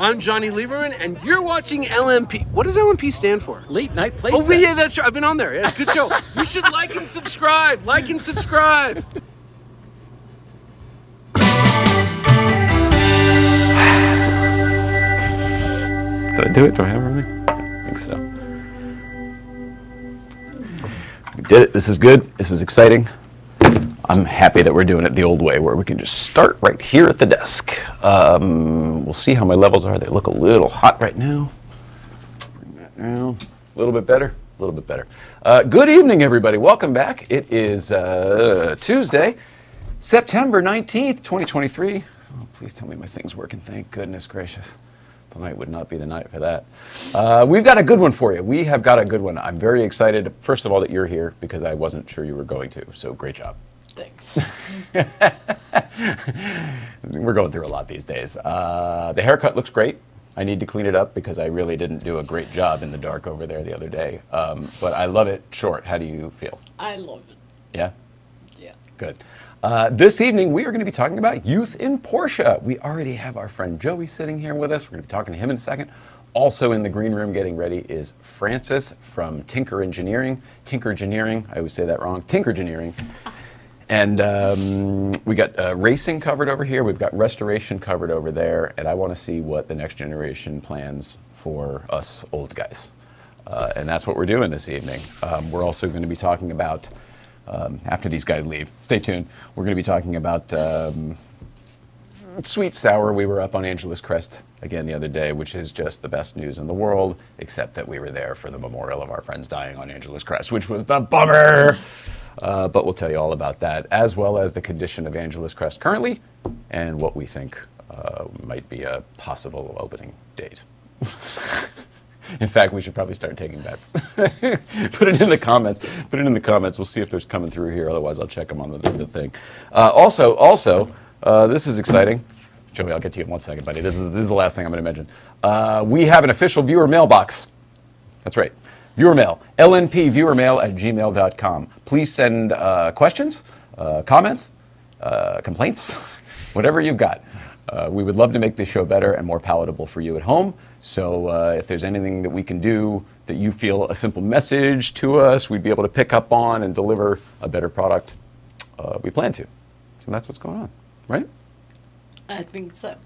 I'm Johnny Lieberman, and you're watching LNP. What does LNP stand for? Late night play. Oh, yeah, that's right. I've been on there. Yeah, it's a good show. you should like and subscribe. Like and subscribe. Did I do it? Do I have everything? I think so. We did it. This is good. This is exciting. I'm happy that we're doing it the old way, where we can just start right here at the desk. Um, we'll see how my levels are. They look a little hot right now. Bring that down. A little bit better. A little bit better. Uh, good evening, everybody. Welcome back. It is uh, Tuesday, September 19th, 2023. Oh, please tell me my thing's working. Thank goodness gracious. Tonight would not be the night for that. Uh, we've got a good one for you. We have got a good one. I'm very excited, first of all, that you're here because I wasn't sure you were going to. So great job. Thanks. We're going through a lot these days. Uh, the haircut looks great. I need to clean it up because I really didn't do a great job in the dark over there the other day. Um, but I love it short. How do you feel? I love it. Yeah? Yeah. Good. Uh, this evening, we are going to be talking about youth in Porsche. We already have our friend Joey sitting here with us. We're going to be talking to him in a second. Also in the green room getting ready is Frances from Tinker Engineering. Tinker Engineering, I always say that wrong. Tinker Engineering. And um, we got uh, racing covered over here. We've got restoration covered over there. And I want to see what the next generation plans for us old guys. Uh, and that's what we're doing this evening. Um, we're also going to be talking about, um, after these guys leave, stay tuned, we're going to be talking about um, Sweet Sour. We were up on Angeles Crest again the other day, which is just the best news in the world, except that we were there for the memorial of our friends dying on Angeles Crest, which was the bummer. Uh, but we'll tell you all about that, as well as the condition of Angeles Crest currently, and what we think uh, might be a possible opening date. In fact, we should probably start taking bets. Put it in the comments. Put it in the comments. We'll see if there's coming through here. Otherwise, I'll check them on the, the thing. Uh, also, also, uh, this is exciting. Joey, I'll get to you in one second, buddy. This is, this is the last thing I'm going to mention. Uh, we have an official viewer mailbox. That's right. Viewer mail. lnpviewermail at gmail.com. Please send uh, questions, uh, comments, uh, complaints, whatever you've got. Uh, we would love to make this show better and more palatable for you at home. So uh, if there's anything that we can do that you feel a simple message to us, we'd be able to pick up on and deliver a better product, uh, we plan to. So that's what's going on, right? I think so.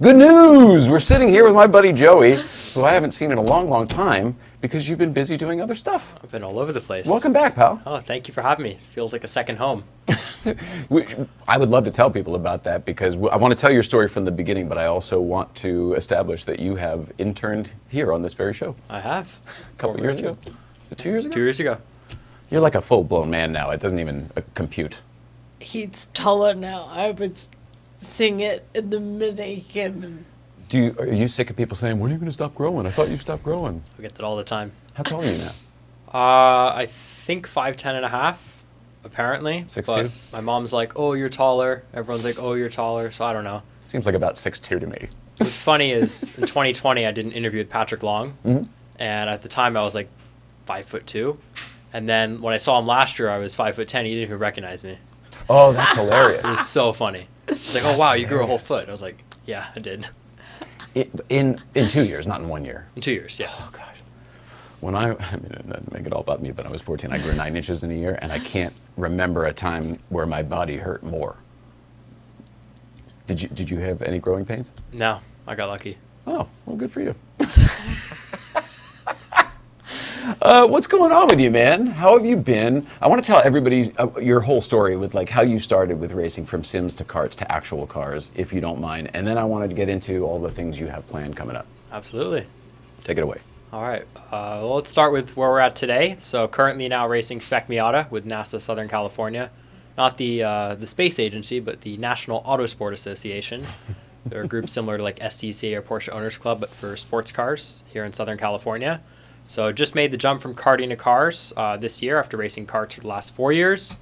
Good news! We're sitting here with my buddy Joey, who I haven't seen in a long, long time because you've been busy doing other stuff. I've been all over the place. Welcome back, pal. Oh, thank you for having me. Feels like a second home. We, I would love to tell people about that because I want to tell your story from the beginning, but I also want to establish that you have interned here on this very show I have. a couple years ago. Is it two years ago? Two years ago. You're like a full blown man now. It doesn't even uh, compute. He's taller now. I was seeing it in the minute he came in. Do you, are you sick of people saying, when are you going to stop growing? I thought you stopped growing. I get that all the time. How tall are you now? Uh, I think five ten and a half, apparently. 6'2"? But my mom's like, "Oh, you're taller." Everyone's like, "Oh, you're taller." So I don't know. Seems like about 6'2 to me. What's funny is in 2020 I did an interview with Patrick Long, Mhm. and at the time I was like five foot two, and then when I saw him last year I was five foot ten. He didn't even recognize me. Oh, that's hilarious. It was so funny. He's like, "Oh wow, you grew a whole foot." I was like, "Yeah, I did." In, in, two years, not in one year. In two years, yeah. Oh gosh. When I, I mean, not make it all about me, but I was 14, I grew nine inches in a year, and I can't remember a time where my body hurt more. Did you, did you have any growing pains? No, I got lucky. Oh, well, good for you. uh, what's going on with you, man? How have you been? I want to tell everybody uh, your whole story with like how you started with racing from sims to carts to actual cars, if you don't mind, and then I wanted to get into all the things you have planned coming up. Absolutely. Take it away. All right. Uh, well, let's start with where we're at today. So currently now racing Spec Miata with NASA Southern California, not the uh, the space agency, but the National Autosport Association. They're a group similar to like SCCA or Porsche Owners Club, but for sports cars here in Southern California. So just made the jump from karting to cars uh, this year after racing karts for the last four years.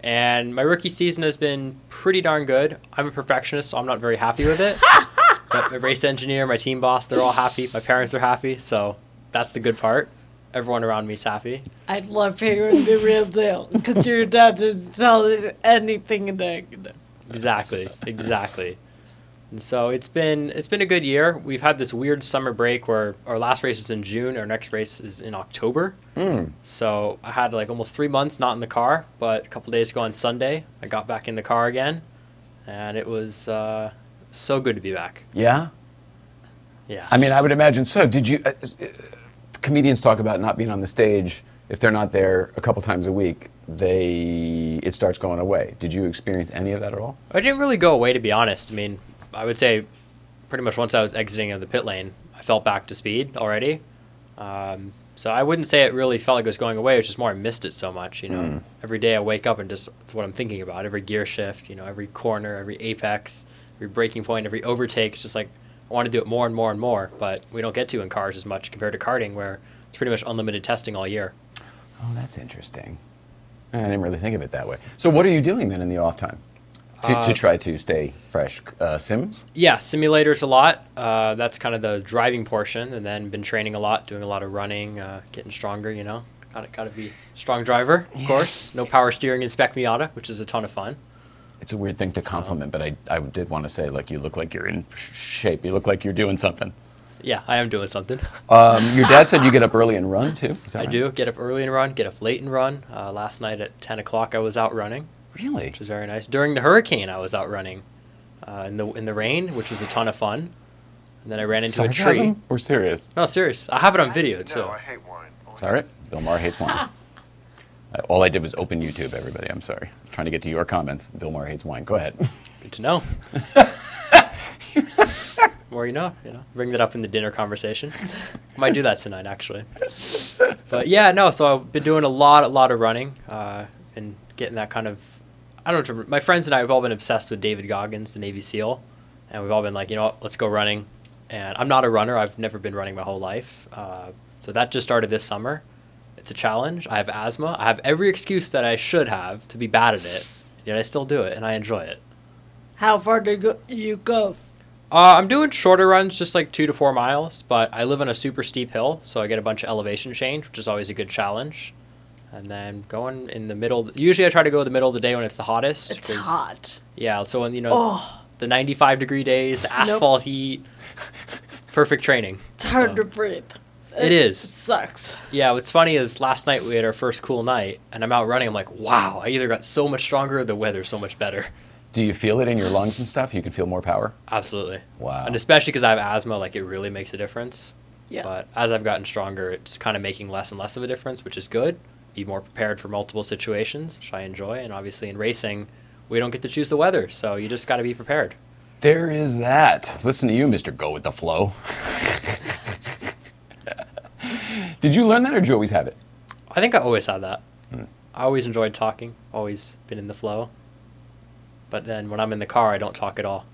And my rookie season has been pretty darn good. I'm a perfectionist, so I'm not very happy with it. but my race engineer, my team boss, they're all happy. My parents are happy, so that's the good part. Everyone around me is happy. I love hearing the real deal because your dad didn't tell us anything negative. Exactly, exactly. And so it's been it's been a good year. We've had this weird summer break where our last race is in June, our next race is in October. Mm. So I had like almost three months not in the car, but a couple days ago on Sunday, I got back in the car again, and it was uh, so good to be back. Yeah. Yeah. I mean, I would imagine so. Did you? Uh, uh, comedians talk about not being on the stage if they're not there a couple times a week. They it starts going away. Did you experience any of that at all? I didn't really go away to be honest. I mean, I would say pretty much once I was exiting of the pit lane, I felt back to speed already. Um, so I wouldn't say it really felt like it was going away. It was just more I missed it so much. You know, Mm. every day I wake up and just it's what I'm thinking about. Every gear shift, you know, every corner, every apex, every braking point, every overtake. It's just like I want to do it more and more and more. But we don't get to in cars as much compared to karting, where it's pretty much unlimited testing all year. Oh, that's interesting. I didn't really think of it that way. So, what are you doing then in the off time to, Uh, to try to stay fresh? Uh, Sims? Yeah, simulators a lot. Uh, that's kind of the driving portion, and then been training a lot, doing a lot of running, uh, getting stronger. You know, got to got to be strong driver, of course. No power steering in Spec Miata, which is a ton of fun. It's a weird thing to compliment, but I, I did want to say, like, you look like you're in shape. You look like you're doing something. Yeah, I am doing something. Um, your dad said you get up early and run too. I right? do get up early and run, get up late and run. Uh, last night at ten o'clock, I was out running, Really? which was very nice. During the hurricane, I was out running uh, in the in the rain, which was a ton of fun. And then I ran into a tree. Sarcasm Or serious? No, serious. I have it on video too. No, I hate wine. Sorry, Bill Maher hates wine. Uh, All I did was open YouTube, everybody. I'm sorry. trying to get to your comments. Bill Maher hates wine. Go ahead. Good to know. More you know, you know. Bring that up in the dinner conversation. Might do that tonight, actually. But yeah, no. So I've been doing a lot, a lot of running, uh, and getting that kind of. I don't know. My friends and I have all been obsessed with David Goggins, the Navy SEAL, and we've all been like, you know what, let's go running. And I'm not a runner. I've never been running my whole life. Uh, so that just started this summer. It's a challenge. I have asthma. I have every excuse that I should have to be bad at it, yet I still do it, and I enjoy it. How far do you go? Uh, I'm doing shorter runs, just like two to four miles, but I live on a super steep hill, so I get a bunch of elevation change, which is always a good challenge. And then going in the middle, usually I try to go in the middle of the day when it's the hottest. It's hot. Yeah, so when, you know, Oh, the 95 degree days, the asphalt heat, perfect training. it's hard So- to breathe. It is. It sucks. Yeah, what's funny is last night we had our first cool night, and I'm out running. I'm like, wow, I either got so much stronger or the weather's so much better. Do you feel it in your lungs and stuff? You can feel more power? Absolutely. Wow. And especially because I have asthma, like it really makes a difference. Yeah. But as I've gotten stronger, it's kind of making less and less of a difference, which is good. Be more prepared for multiple situations, which I enjoy. And obviously, in racing, we don't get to choose the weather, so you just got to be prepared. There is that. Listen to you, Mr. Go with the Flow. did you learn that or did you always have it? I think I always had that. Hmm. I always enjoyed talking, always been in the flow. But then when I'm in the car, I don't talk at all.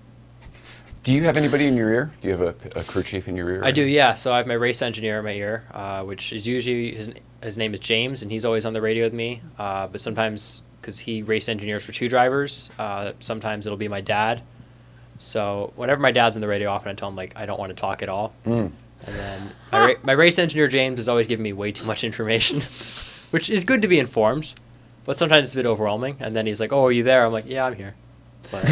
Do you have anybody in your ear? Do you have a, a crew chief in your ear? I do, yeah. So I have my race engineer in my ear, uh, which is usually his, his name is James, and he's always on the radio with me. Uh, but sometimes, because he race engineers for two drivers, uh, sometimes it'll be my dad. So whenever my dad's in the radio, often I tell him like I don't want to talk at all. Mm. And then my, ra- my race engineer James is always giving me way too much information, which is good to be informed, but sometimes it's a bit overwhelming. And then he's like, "Oh, are you there?" I'm like, "Yeah, I'm here." But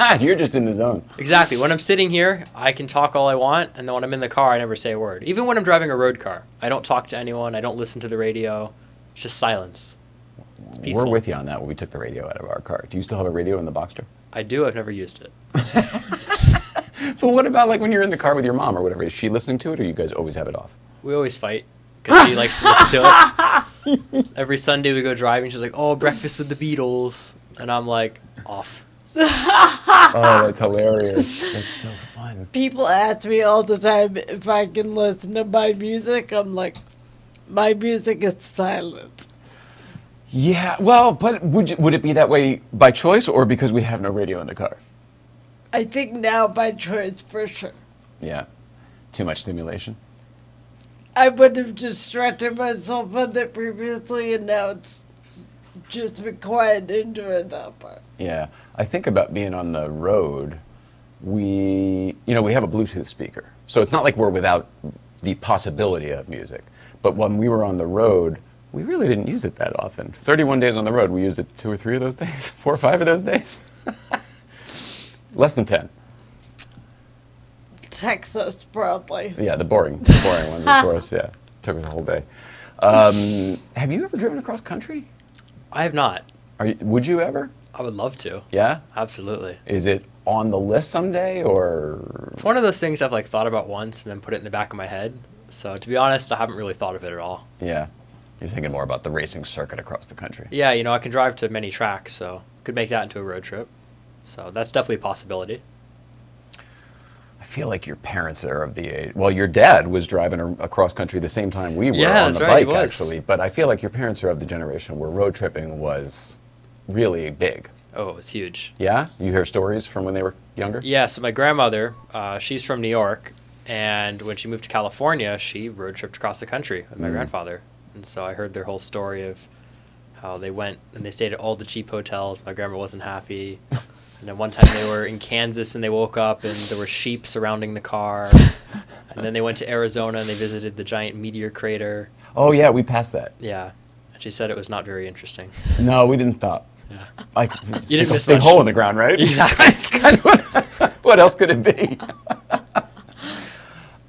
you're just in the zone. Exactly. When I'm sitting here, I can talk all I want, and then when I'm in the car, I never say a word. Even when I'm driving a road car, I don't talk to anyone. I don't listen to the radio. It's just silence. It's We're with you on that when we took the radio out of our car. Do you still have a radio in the Boxster? I do. I've never used it. But what about like when you're in the car with your mom or whatever? Is she listening to it or you guys always have it off? We always fight because she likes to listen to it. Every Sunday we go driving. She's like, "Oh, breakfast with the Beatles," and I'm like, "Off." Oh, that's hilarious. That's so fun. People ask me all the time if I can listen to my music. I'm like, my music is silent. Yeah, well, but would you, would it be that way by choice or because we have no radio in the car? I think now by choice for sure. Yeah, too much stimulation. I would have distracted myself on that previously, and now it's just been quiet into that part. Yeah, I think about being on the road. We, you know, we have a Bluetooth speaker, so it's not like we're without the possibility of music. But when we were on the road, we really didn't use it that often. 31 days on the road, we used it two or three of those days, four or five of those days. Less than 10. Texas, probably. Yeah, the boring, the boring ones, of course. Yeah, took us a whole day. Um, have you ever driven across country? I have not. Are you, would you ever? I would love to. Yeah. Absolutely. Is it on the list someday, or It's one of those things I've like thought about once and then put it in the back of my head. So to be honest, I haven't really thought of it at all. yeah? You're thinking more about the racing circuit across the country. Yeah, you know, I can drive to many tracks, so could make that into a road trip. So that's definitely a possibility. I feel like your parents are of the age. Well, your dad was driving across country the same time we were Yeah, on the right, bike, actually. But I feel like your parents are of the generation where road tripping was really big. Oh, it was huge. Yeah, you hear stories from when they were younger. Yeah, so my grandmother, uh, she's from New York, and when she moved to California, she road tripped across the country with my Mm. grandfather. And so I heard their whole story of how they went and they stayed at all the cheap hotels. My grandma wasn't happy. And then one time they were in Kansas and they woke up and there were sheep surrounding the car. And then they went to Arizona and they visited the giant meteor crater. Oh yeah, we passed that. Yeah. And she said it was not very interesting. No, we didn't stop. Yeah. Like You didn't a miss big much. hole in the ground, right? Exactly. Kind of what, what else could it be?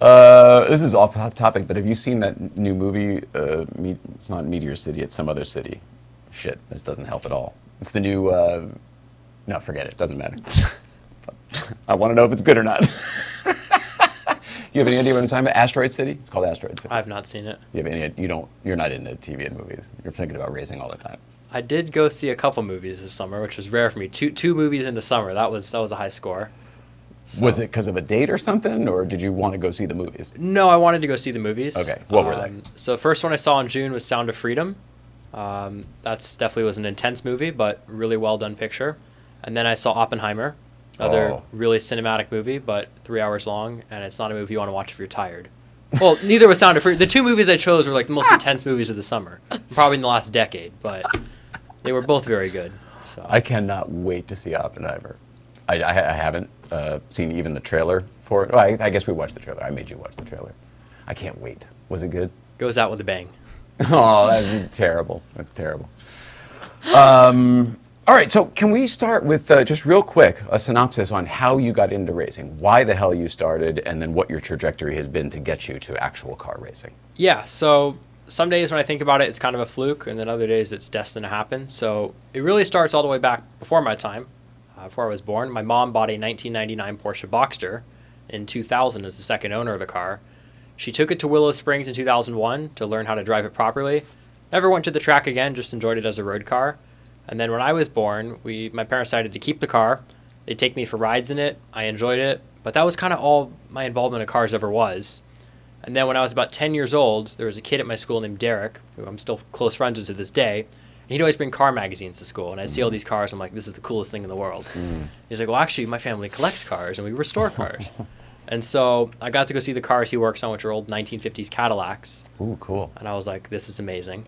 uh, this is off topic, but have you seen that new movie? Uh, Me- it's not Meteor City; it's some other city. Shit, this doesn't help at all. It's the new. Uh, no, forget it. Doesn't matter. I want to know if it's good or not. you have any idea what I'm talking about? Asteroid City. It's called Asteroid City. I have not seen it. you have any? You don't. You're not into TV and movies. You're thinking about racing all the time. I did go see a couple movies this summer, which was rare for me. Two two movies into summer. That was that was a high score. Was it because of a date or something, or did you want to go see the movies? No, I wanted to go see the movies. Okay, what were they? Um, So the first one I saw in June was Sound of Freedom. Um, that's definitely was an intense movie, but really well done picture. And then I saw Oppenheimer, another Oh. really cinematic movie, but three hours long, and it's not a movie you want to watch if you're tired. Well, neither was Sound of. The two movies I chose were like the most intense movies of the summer, probably in the last decade, but they were both very good. So I cannot wait to see Oppenheimer. I, I, I haven't uh, seen even the trailer for it. Well, I, I guess we watched the trailer. I made you watch the trailer. I can't wait. Was it good? goes out with a bang. oh, that's terrible. That's terrible. Um, all right, so can we start with uh, just real quick a synopsis on how you got into racing, why the hell you started, and then what your trajectory has been to get you to actual car racing? Yeah, so some days when I think about it, it's kind of a fluke, and then other days it's destined to happen. So it really starts all the way back before my time, uh, before I was born. My mom bought a 1999 Porsche Boxster in 2000 as the second owner of the car. She took it to Willow Springs in 2001 to learn how to drive it properly. Never went to the track again, just enjoyed it as a road car. And then when I was born, we my parents decided to keep the car. They take me for rides in it. I enjoyed it, but that was kind of all my involvement in cars ever was. And then when I was about 10 years old, there was a kid at my school named Derek, who I'm still close friends with to this day. And he'd always bring car magazines to school. And I'd see all these cars. I'm like, this is the coolest thing in the world. Hmm. He's like, well, actually, my family collects cars and we restore cars. and so I got to go see the cars he works on, which are old 1950s Cadillacs. Ooh, cool. And I was like, this is amazing.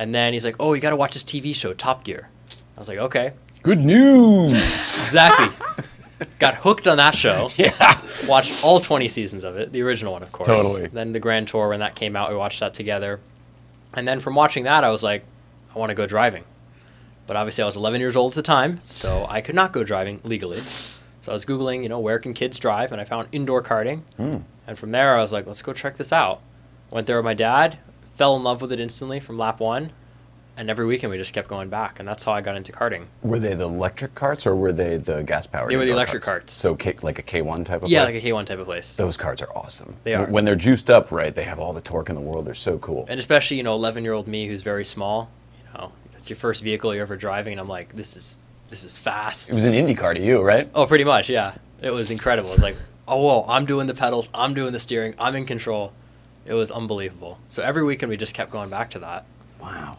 And then he's like, oh, you got to watch this TV show, Top Gear. I was like, okay. Good news. Exactly. got hooked on that show. yeah. Watched all 20 seasons of it, the original one, of course. Totally. Then the Grand Tour, when that came out, we watched that together. And then from watching that, I was like, I want to go driving. But obviously, I was 11 years old at the time, so I could not go driving legally. So I was Googling, you know, where can kids drive? And I found indoor karting. Hmm. And from there, I was like, let's go check this out. Went there with my dad, fell in love with it instantly from lap one. And every weekend, we just kept going back. And that's how I got into karting. Were they the electric carts or were they the gas powered? They were the electric carts. So K, like a K1 type of Yeah, place? like a K1 type of place. Those carts are awesome. They are. When they're juiced up right, they have all the torque in the world. They're so cool. and especially you know 11 year old me who's very small you know that's your first vehicle you're ever driving and i'm like this is this is fast It was an Indy car to you, right? oh pretty much yeah it was incredible it's like oh whoa i'm doing the pedals i'm doing the steering i'm in control it was unbelievable so every weekend we just kept going back to that Wow.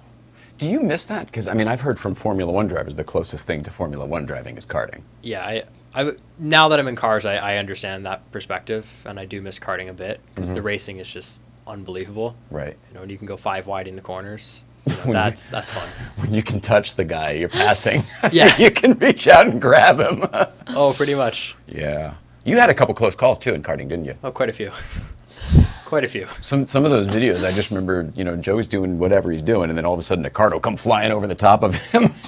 Do you miss that? Because I mean, I've heard from Formula One drivers the closest thing to Formula One driving is karting. yeah i I, now that I'm in cars, I, I understand that perspective, and I do miss karting a bit because the mm-hmm. racing is just unbelievable. Right. You know, and you can go five wide in the corners. You know, When you- that's that's fun. When you can touch the guy you're passing, Yeah. you can reach out and grab him. Oh, pretty much. yeah. You had a couple close calls too in karting, didn't you? Oh, quite a few. Quite a few. Some some of those videos, I just remember, you know, Joe's doing whatever he's doing, and then all of a sudden a cart will come flying over the top of him.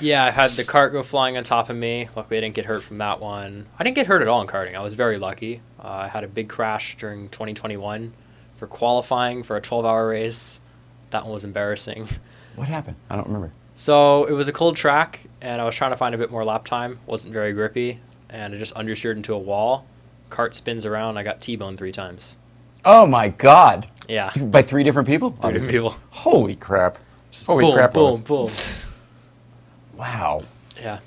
Yeah, I had the cart go flying on top of me. Luckily, I didn't get hurt from that one. I didn't get hurt at all in karting. I was very lucky. Uh, I had a big crash during 2021 for qualifying for a 12 hour race. That one was embarrassing. What happened? I don't remember. So it was a cold track, and I was trying to find a bit more lap time. wasn't very grippy, and I just understeered into a wall. Cart spins around. I got T-boned three times. Oh my God! Yeah, By three different people. three different people. Holy crap! Just Holy boom, crap! boom, Lois. boom. Wow. Yeah.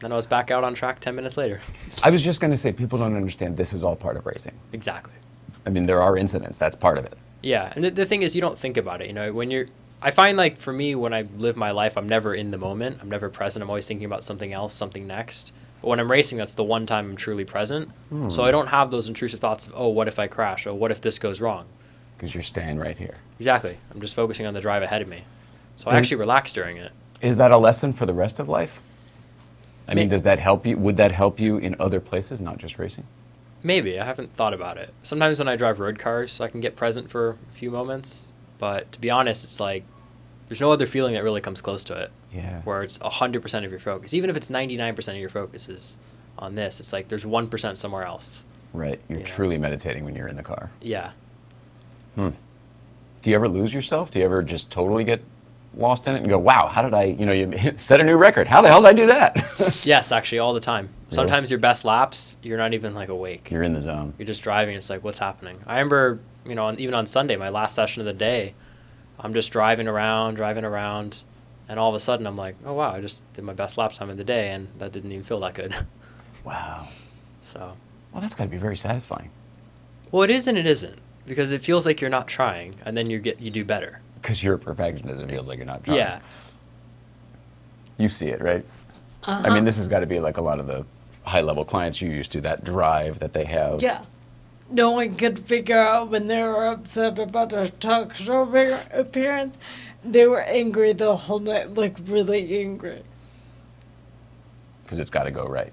Then I was back out on track 10 minutes later. I was just going to say, people don't understand this is all part of racing. Exactly. I mean, there are incidents. That's part of it. Yeah, and the, the thing is, you don't think about it. You know, when you're, I find like for me, when I live my life, I'm never in the moment. I'm never present. I'm always thinking about something else, something next. But when I'm racing, that's the one time I'm truly present. So hmm. I don't have those intrusive thoughts of, oh, what if I crash? Oh, what if this goes wrong? Because you're staying right here. Exactly. I'm just focusing on the drive ahead of me. So I actually relax during it. Is that a lesson for the rest of life? I mean, does that help you? Would that help you in other places, not just racing? Maybe I haven't thought about it. Sometimes when I drive road cars, I can get present for a few moments. But to be honest, it's like there's no other feeling that really comes close to it. Yeah. where it's 100% of your focus. Even if it's 99% of your focus is on this, it's like there's 1% somewhere else. Right. You're truly meditating when you're in the car. Yeah. Hmm. Do you ever lose yourself? Do you ever just totally get lost in it and go, "Wow, how did I?" You know, you set a new record. How the hell did I do that? Yes, actually, all the time. Sometimes your best laps, you're not even like awake. you're in the zone. You're just driving. It's like, what's happening? I remember, you know, on, even on Sunday, my last session of the day, I'm just driving around, driving around, and all of a sudden I'm like, oh wow, I just did my best lap time of the day, and that didn't even feel that good. Wow. so, Well, that's got to be very satisfying well, it is and it isn't because it feels like you're not trying, and then you get you do better. because you're a perfectionist. It feels like you're not trying. Yeah. You see it, right? I mean, uh-huh. this has got to be like a lot of the high-level clients you used to. That drive that they have. Yeah. No one could figure out when they were upset about a talk show appear- appearance. They were angry the whole night, like really angry. Because it's got to go right.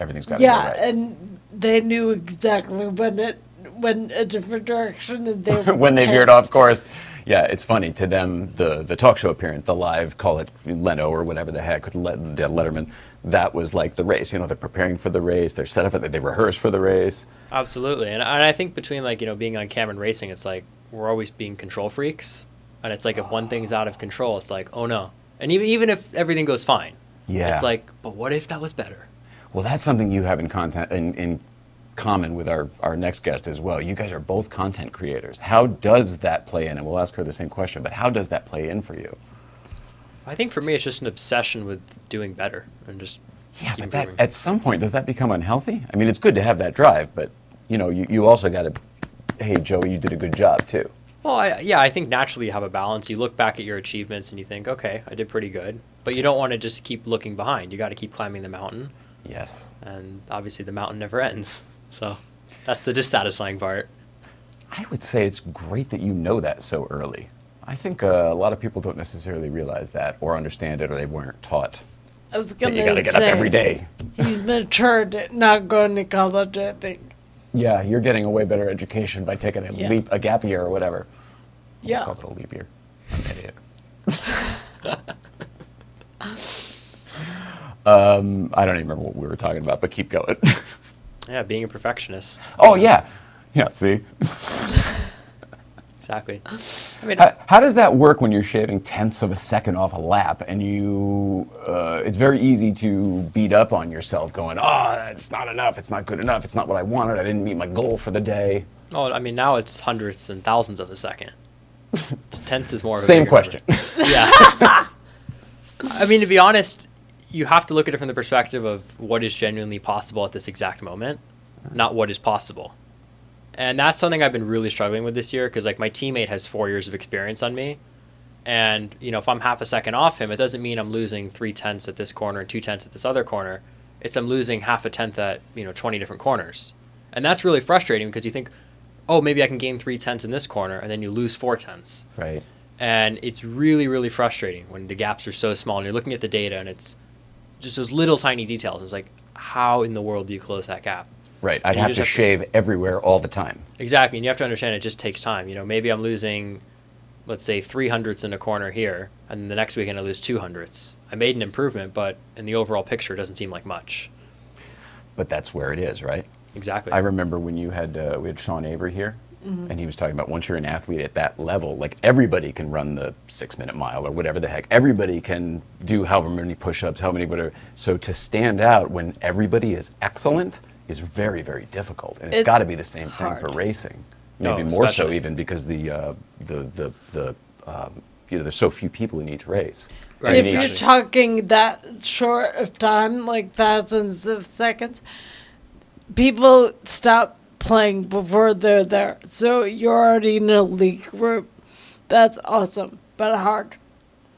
Everything's got to Yeah, go right. Yeah, and they knew exactly when it went a different direction, and they were when they veered off course. Yeah, it's funny to them. The the talk show appearance, the live, call it Leno or whatever the heck, Letterman. That was like the race. You know, they're preparing for the race. They're set up. for- They rehearse for the race. Absolutely, and, and I think between like you know being on camera and racing, it's like we're always being control freaks, and it's like if one thing's out of control, it's like oh no, and even even if everything goes fine, Yeah. it's like but what if that was better? Well, that's something you have in content in, in common with our, our next guest as well. You guys are both content creators. How does that play in? And we'll ask her the same question, but how does that play in for you? I think for me, it's just an obsession with doing better and just Yeah, but that, at some point, does that become unhealthy? I mean, it's good to have that drive, but you know, you, you also got to, hey, Joey, you did a good job too. Well, I, yeah, I think naturally you have a balance. You look back at your achievements and you think, okay, I did pretty good, but you don't want to just keep looking behind. You got to keep climbing the mountain, Yes. and obviously the mountain never ends. So that's the dissatisfying part. I would say it's great that you know that so early. I think uh, a lot of people don't necessarily realize that or understand it or they weren't taught I was gonna you got to get up every day. He's matured, not going to college. I think. Yeah, you're getting a way better education by taking a Yeah. leap, a gap year or whatever. Yeah. Call it a leap year. I'm an idiot. um, I don't even remember what we were talking about, but keep going. Yeah, being a perfectionist. oh yeah, yeah. See, Exactly. I mean, how, how does that work when you're shaving tenths of a second off a lap, and you? Uh, it's very easy to beat up on yourself, going, "Oh, it's not enough. It's not good enough. It's not what I wanted. I didn't meet my goal for the day." oh, I mean, now it's hundredths and thousands of a second. Tenths is more of a Same question. number. Yeah. I mean, to be honest, you have to look at it from the perspective of what is genuinely possible at this exact moment, not what is possible. And that's something I've been really struggling with this year because, like, my teammate has four years of experience on me. And, you know, if I'm half a second off him, it doesn't mean I'm losing three tenths at this corner and two tenths at this other corner. It's I'm losing half a tenth at, you know, 20 different corners. And that's really frustrating because you think, oh, maybe I can gain three tenths in this corner, and then you lose four tenths right. and it's really really frustrating when the gaps are so small and you're looking at the data and it's just those little tiny details it's like how in the world do you close that gap Right. I'd have to have to- shave everywhere all the time. exactly and you have to understand it just takes time you know maybe i'm losing let's say three hundredths in a corner here, and the next weekend I lose two hundredths. I made an improvement, but in the overall picture, it doesn't seem like much. But that's where it is, right? Exactly. I remember when you had uh, we had Sean Avery here, and he was talking about once you're an athlete at that level, like everybody can run the six minute mile or whatever the heck. Everybody can do however many push-ups, how many whatever. So to stand out when everybody is excellent is very very difficult, and it's It's got to be the same thing for racing. Oh, Maybe more so especially. even because the uh, the the the um, you know there's so few people in each race. Right. If you're talking that short of time, like thousands of seconds, people stop playing before they're there. So you're already in a league group. That's awesome, but hard.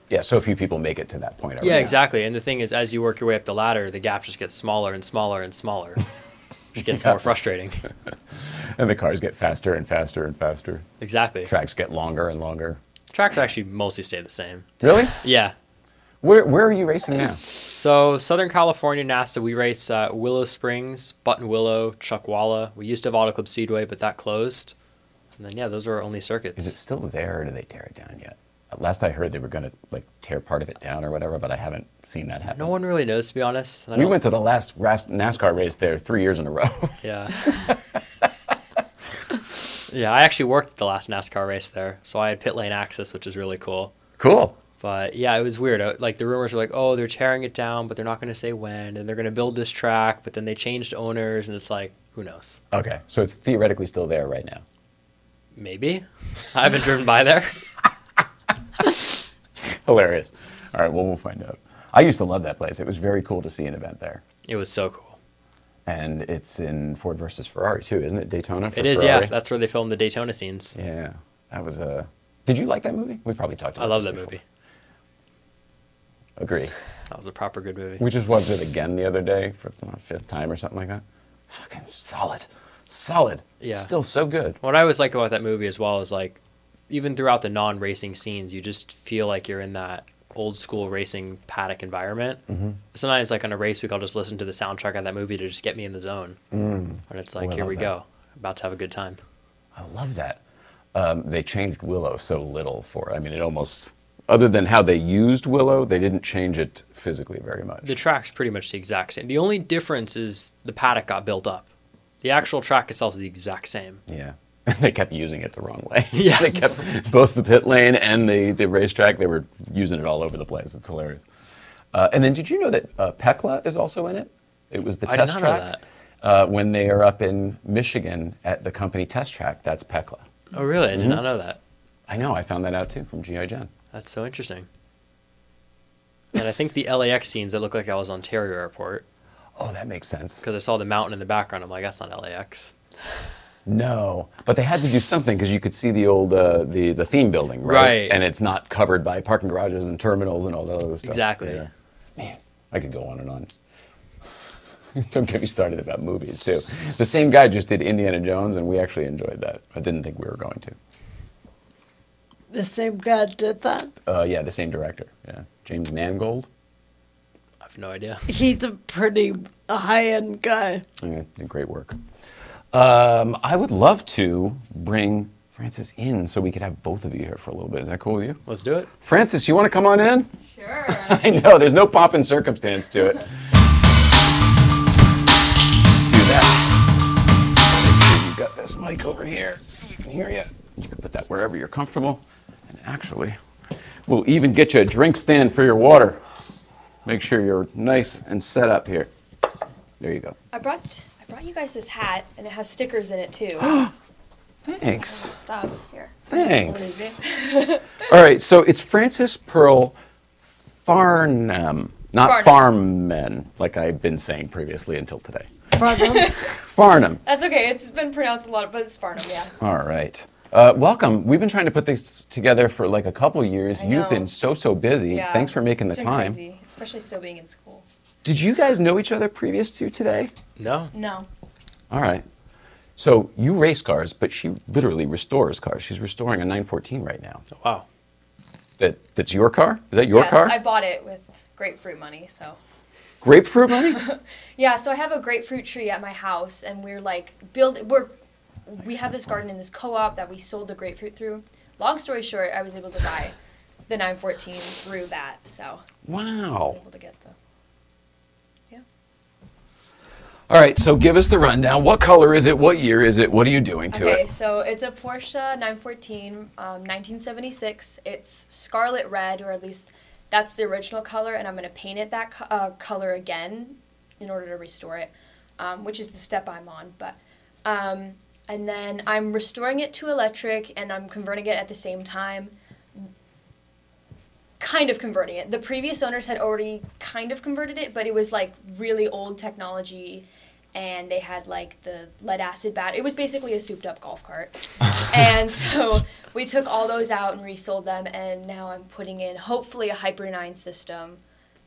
yeah, so few people make it to that point. Yeah, think. exactly. And the thing is, as you work your way up the ladder, the gap just gets smaller and smaller and smaller. Which gets more frustrating. And the cars get faster and faster and faster. Exactly. Tracks get longer and longer. Tracks actually mostly stay the same. Really? Yeah. Where where are you racing now? So Southern California NASA, we race uh, Willow Springs, Buttonwillow, Chuckwalla. We used to have Auto Club Speedway, but that closed. And then yeah, those are our only circuits. Is it still there or do they tear it down yet? Last I heard they were going to like tear part of it down or whatever, but I haven't seen that happen. No one really knows, to be honest. I we went to the last ras- NASCAR race there three years in a row. Yeah. yeah, I actually worked at the last NASCAR race there, so I had pit lane access, which is really cool. cool. But yeah, it was weird. Uh, Like the rumors were like, oh, they're tearing it down, but they're not going to say when, and they're going to build this track, but then they changed owners, and it's like, who knows? Okay, so it's theoretically still there right now. Maybe. I haven't driven by there. Hilarious. All right, well we'll find out. I used to love that place. It was very cool to see an event there, It was so cool. and it's in Ford versus Ferrari too, isn't it? Daytona. For It is, Ferrari? yeah. That's where they filmed the Daytona scenes. Yeah, that was a. Did you like that movie? We probably talked about. I love that before. movie. Agree. That was a proper good movie. We just watched it again the other day for the fifth time or something like that. Fucking solid, solid. Yeah. Still so good. What I always like about that movie as well is like, even throughout the non-racing scenes, you just feel like you're in that old school racing paddock environment. Mm-hmm. Sometimes, like on a race week, I'll just listen to the soundtrack of that movie to just get me in the zone, Mm. and it's Oh, like, I here we that. go, about to have a good time. I love that. Um, they changed Willow so little for. I mean, it almost. Other than how they used Willow, they didn't change it physically very much. The track's pretty much the exact same. The only difference is the paddock got built up. The actual track itself is the exact same. Yeah. they kept using it the wrong way. Yeah. they kept both the pit lane and the, the racetrack, they were using it all over the place. It's hilarious. Uh, and then did you know that uh, Pekla is also in it? It was the I did test track. Uh, when they are up in Michigan at the company test track, that's Pekla. Oh, really? I did Mm-hmm. not know that. I know, I found that out too from G.I. Jen. That's so interesting. And I think the LAX scenes that look like that was Ontario Airport Oh, that makes sense. because I saw the mountain in the background. I'm like, that's not LAX. No, but they had to do something because you could see the old uh, the the theme building, right? Right. And it's not covered by parking garages and terminals and all that other stuff. Exactly. Yeah. Man, I could go on and on. Don't get me started about movies too. The same guy just did Indiana Jones, and we actually enjoyed that. I didn't think we were going to. The same guy did that. Uh, yeah, the same director. Yeah, James Mangold. I have no idea. He's a pretty high end guy. Yeah, did great work. Um, I would love to bring Frances in so we could have both of you here for a little bit. Is that cool with you? Let's do it. Frances, you want to come on in? Sure. I know, there's no pomp and circumstance to it. Let's do that. Make sure you've got this mic over here. You can hear you. You can put that wherever you're comfortable. And actually, we'll even get you a drink stand for your water. Make sure you're nice and set up here. There you go. I brought I brought you guys this hat, and it has stickers in it too. Thanks. Stuff here. Thanks. All right, so it's Frances Pearl Farnham, not Farnham. Farman, like I've been saying previously until today. Farnham. Farnham. That's okay. It's been pronounced a lot, but it's Farnham. Yeah. All right. Uh, welcome. We've been trying to put this together for like a couple years. I You've know. been so so busy. Yeah. Thanks for making the It's been time. Crazy, especially still being in school. Did you guys know each other previous to today? No. No. All right. So you race cars, but she literally restores cars. She's restoring a 914 right now. Wow. That that's your car? Is that your yes, car? I bought it with grapefruit money. So. Grapefruit money? Yeah, so I have a grapefruit tree at my house, and we're like build. We're we have this garden in this co-op that we sold the grapefruit through. long story short, I was able to buy the 914 through that. So I was Wow. able to get the. Yeah. All right, so give us the rundown. What color is it? What year is it? What are you doing to Okay, it? Okay, so it's a Porsche 914, um, 1976. It's scarlet red, or at least that's the original color, and I'm going to paint it that co- uh, color again in order to restore it, um, which is the step I'm on. But um, and then I'm restoring it to electric, and I'm converting it at the same time. Kind of converting it. The previous owners had already kind of converted it, but it was like really old technology, and they had like the lead acid bat. It was basically a souped up golf cart. and so we took all those out and resold them, and now I'm putting in hopefully a Hyper 9 system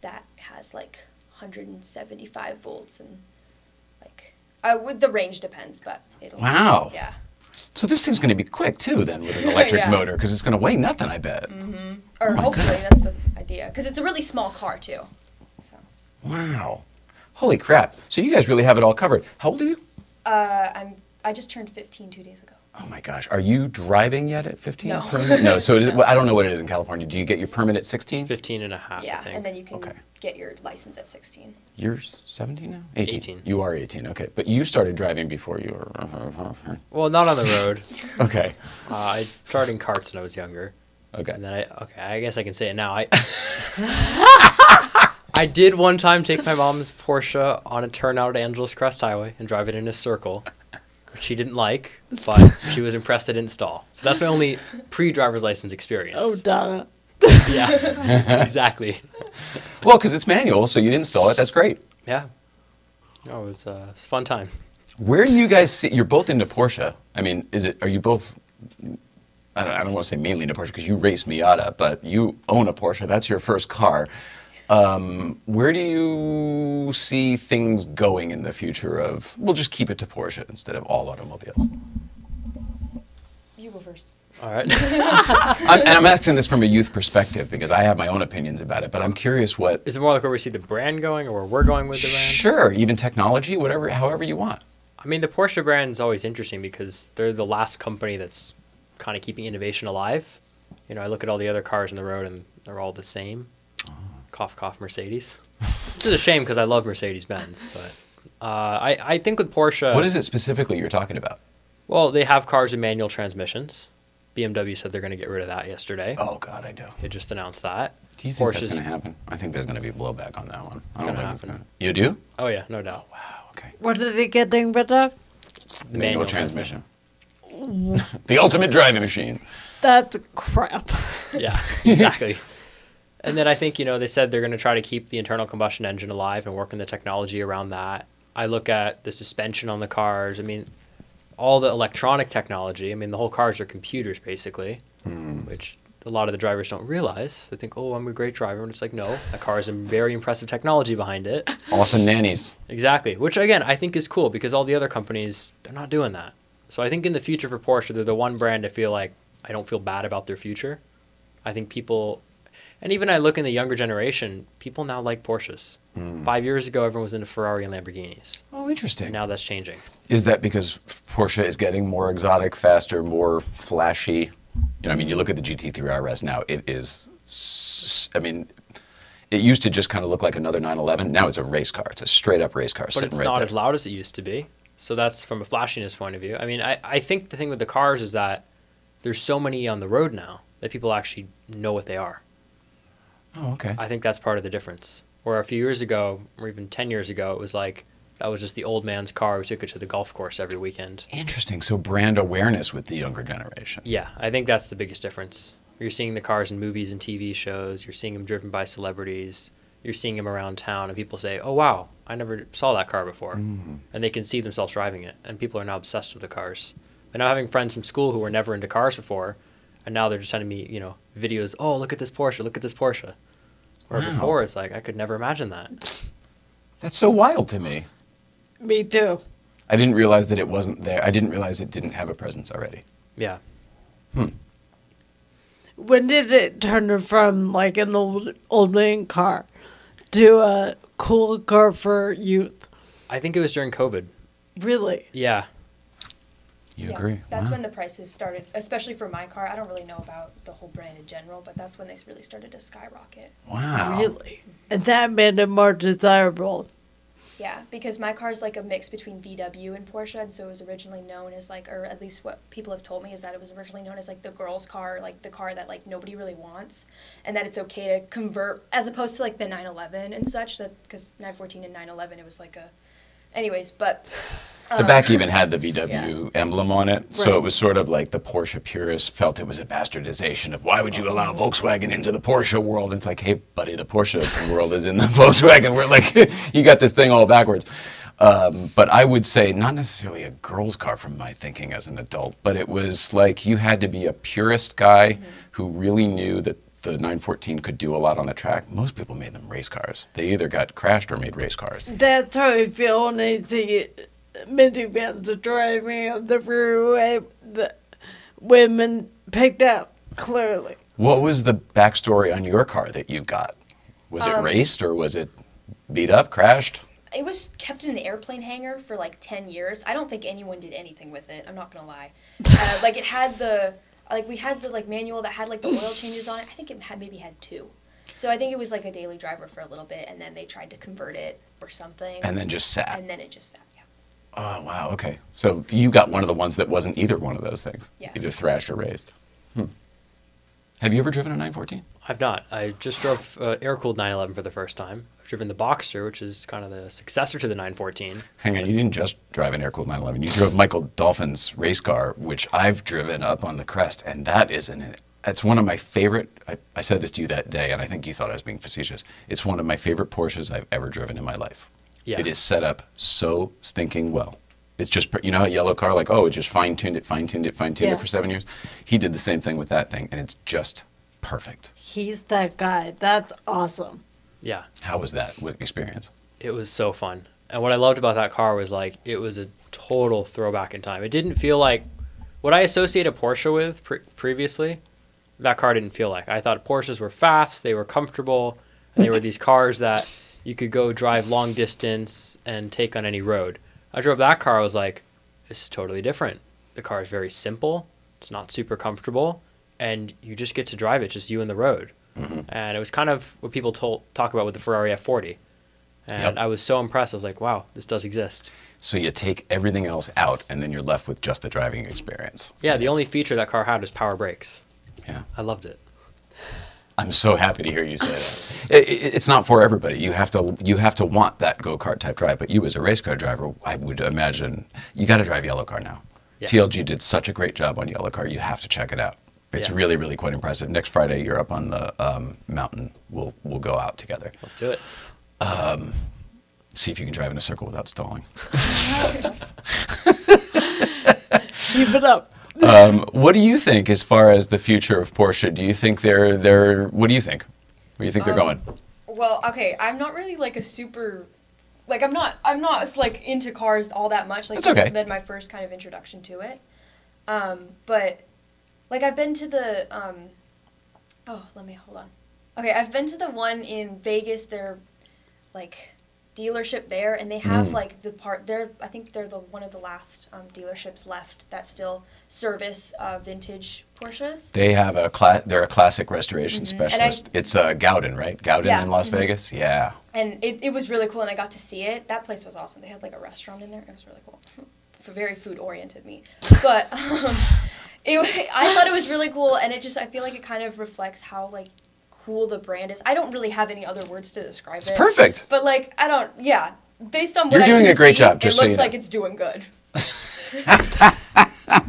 that has like 175 volts and uh, with the range depends, but it'll Wow. yeah. So this thing's going to be quick too, then, with an electric Yeah. motor, because it's going to weigh nothing, I bet. Or Oh hopefully goodness. that's the idea because it's a really small car too. So Wow. Holy crap. So you guys really have it all covered. How old are you? uh, I'm I just turned 15 two days ago. Oh my gosh. Are you driving yet at 15? No. no. So it is, well, I don't know what it is in California. Do you get your permit at 16? 15 and a half, I yeah, think. and then you can Okay. get your license at 16. You're 17 now? 18. 18. You are 18. Okay. But you started driving before you were. Uh-huh, uh-huh, uh-huh. well, not on the road. Okay. uh, I started in carts when I was younger. Okay. And then I okay, I guess I can say it now. I I did one time take my mom's Porsche on a turnout at Angeles Crest Highway and drive it in a circle, which she didn't like, but she was impressed I didn't stall. So that's my only pre-driver's license experience. Oh, Donna. yeah, exactly. Well, because it's manual, so you didn't install it. That's great. Yeah, no, it was, uh, it was a fun time. Where do you guys see? You're both into Porsche. I mean, is it? Are you both? I don't, I don't want to say mainly into Porsche because you race Miata, but you own a Porsche. That's your first car. Um, where do you see things going in the future? Of we'll just keep it to Porsche instead of all automobiles. You go first. All right. I'm, and I'm asking this from a youth perspective because I have my own opinions about it. But I'm curious what. Is it more like where we see the brand going, or where we're going with the brand? Sure, even technology, whatever, however you want. I mean, the Porsche brand is always interesting because they're the last company that's kind of keeping innovation alive. You know, I look at all the other cars on the road and they're all the same. Cough, cough, Mercedes. Which is a shame because I love Mercedes Benz, but uh, I, I think with Porsche, What is it specifically you're talking about? well, they have cars with manual transmissions. BMW said they're going to get rid of that yesterday. Oh God, I do. They just announced that. Do you think that's going to happen? I think there's going to be blowback on that one. I don't gonna happen. gonna- You do? Oh yeah, no doubt. Wow. Okay. What are they getting rid of? The Manual transmission. the ultimate driving machine. That's crap. Yeah, exactly. And then I think, you know, they said they're going to try to keep the internal combustion engine alive and work on the technology around that. I look at the suspension on the cars. I mean, all the electronic technology. I mean, the whole cars are computers basically, hmm. which a lot of the drivers don't realize. They think, oh, I'm a great driver. And it's like, no, that car has some very impressive technology behind it. Awesome nannies. Exactly. Which again, I think is cool because all the other companies they're not doing that. So I think in the future for Porsche, they're the one brand I feel like I don't feel bad about their future. I think people, and even I look in the younger generation, people now like Porsches. Hmm. Five years ago, everyone was into Ferrari and Lamborghinis. Oh, interesting. And now that's changing. Is that because Porsche is getting more exotic, faster, more flashy? You know, I mean, you look at the GT3 RS now, it is, I mean, it used to just kind of look like another 911. Now it's a race car. It's a straight up race car But it's right not there. as loud as it used to be. So that's from a flashiness point of view. I mean, I, I think the thing with the cars is that there's so many on the road now that people actually know what they are. Oh, okay. I think that's part of the difference. Where a few years ago, or even 10 years ago, it was like that was just the old man's car who took it to the golf course every weekend. Interesting. So brand awareness with the younger generation. Yeah, I think that's the biggest difference. You're seeing the cars in movies and TV shows, you're seeing them driven by celebrities, you're seeing them around town, and people say, oh, wow, I never saw that car before. Mm-hmm. And they can see themselves driving it, and people are now obsessed with the cars. And I'm having friends from school who were never into cars before, and now they're just sending me, you know, videos. Oh, look at this Porsche! Look at this Porsche. Where Wow. before it's like I could never imagine that. That's so wild to me. Me too. I didn't realize that it wasn't there. I didn't realize it didn't have a presence already. Yeah. Hmm. When did it turn from like an old old man car to a cool car for youth? I think it was during COVID. Really? Yeah. You Yeah, agree? That's Wow. when the prices started, especially for my car. I don't really know about the whole brand in general, but that's when they really started to skyrocket. Wow. Really? And that made it more desirable. Yeah, because my car is like a mix between VW and Porsche, and so it was originally known as like, or at least what people have told me is that it was originally known as like the girl's car, like the car that like nobody really wants, and that it's okay to convert as opposed to like the 911 and such. That because 914 and 911 it was like a, anyways, but The um, back even had the VW emblem on it, so it was sort of like the Porsche purists felt it was a bastardization of why would you allow Volkswagen into the Porsche world? And it's like, hey, buddy, the Porsche world is in the Volkswagen. We're like, you got this thing all backwards. Um, but I would say not necessarily a girl's car from my thinking as an adult, but it was like you had to be a purist guy who really knew that the 914 could do a lot on the track. Most people made them race cars. They either got crashed or made race cars. That's how I feel when I see minivans driving on the freeway. The women picked up clearly. What was the backstory on your car that you got? Was it Um, raced or was it beat up, crashed? it was kept in an airplane hangar for like 10 years i don't think anyone did anything with it i'm not gonna lie uh, like it had the like we had the like manual that had like the oil changes on it i think it had maybe had two so i think it was like a daily driver for a little bit and then they tried to convert it or something And then just sat. and then it just sat yeah Oh, wow. Okay. So you got one of the ones that wasn't either one of those things, Yeah. either thrashed or raised. Hmm. Have you ever driven a 914? I've not. I just drove uh, air cooled 911 for the first time. I've driven the Boxster, which is kind of the successor to the 914. Hang on, you didn't just drive an air cooled 911. You drove Michael Dolphin's race car, which I've driven up on the crest, and that is an. It's one of my favorite. I, I said this to you that day, and I think you thought I was being facetious. It's one of my favorite Porsches I've ever driven in my life. Yeah. It is set up so stinking well. It's just you know a yellow car like oh it just fine tuned it, fine tuned it, fine tuned Yeah. it for seven years. He did the same thing with that thing, and it's just perfect. He's that guy. That's awesome. Yeah, How was that with experience? it was so fun. And what I loved about that car was like it was a total throwback in time. It didn't feel like what I associate a Porsche with pre- previously. That car didn't feel like. I thought Porsches were fast, they were comfortable, and they were these cars that you could go drive long distance and take on any road. I drove that car. I was like, this is totally different. The car is very simple. It's not super comfortable, and you just get to drive it, just you and the road. Mm-hmm. And it was kind of what people told, talk about with the Ferrari F40. And Yep. I was so impressed. I was like, wow, this does exist. So you take everything else out, and then you're left with just the driving experience. Yeah, And the it's- only feature that car had was power brakes. Yeah. I loved it. I'm so happy to hear you say that. It, it, it's not for everybody. You have to you have to want that go kart type drive. But you as a race car driver, I would imagine you got to drive yellow car now. Yeah. TLG did such a great job on yellow car. You have to check it out. It's Yeah. really really quite impressive. Next Friday you're up on the um, mountain. We'll we'll go out together. Let's do it. See if you can drive in a circle without stalling. Keep it up. Um, what do you think as far as the future of Porsche? Do you think they're they're what do you think? Where do you think they're going? Well, okay, I'm not really like a super like I'm not I'm not like into cars all that much. Like That's this okay. has been my first kind of introduction to it. Um, but like I've been to the um oh, let me hold on. Okay, I've been to the one in Vegas. They're like dealership there and they have Mm. like the part they're I think they're the one of the last um, dealerships left that still service uh, vintage Porsches. They have a cla- they're a classic restoration Mm-hmm. And I- specialist. it's uh, Gowden, right? Gowden Yeah. in Las Mhm. Vegas. Yeah. and it, it was really cool and i got to see it that place was awesome they had like a restaurant in there it was really cool very food oriented me but um, it, wa- i thought it was really cool and it just i feel like it kind of reflects how like cool the brand is i don't really have any other words to describe it, It's it perfect. but like i don't yeah based on what You're I doing can a great see, job, it just so looks you know. like it's doing good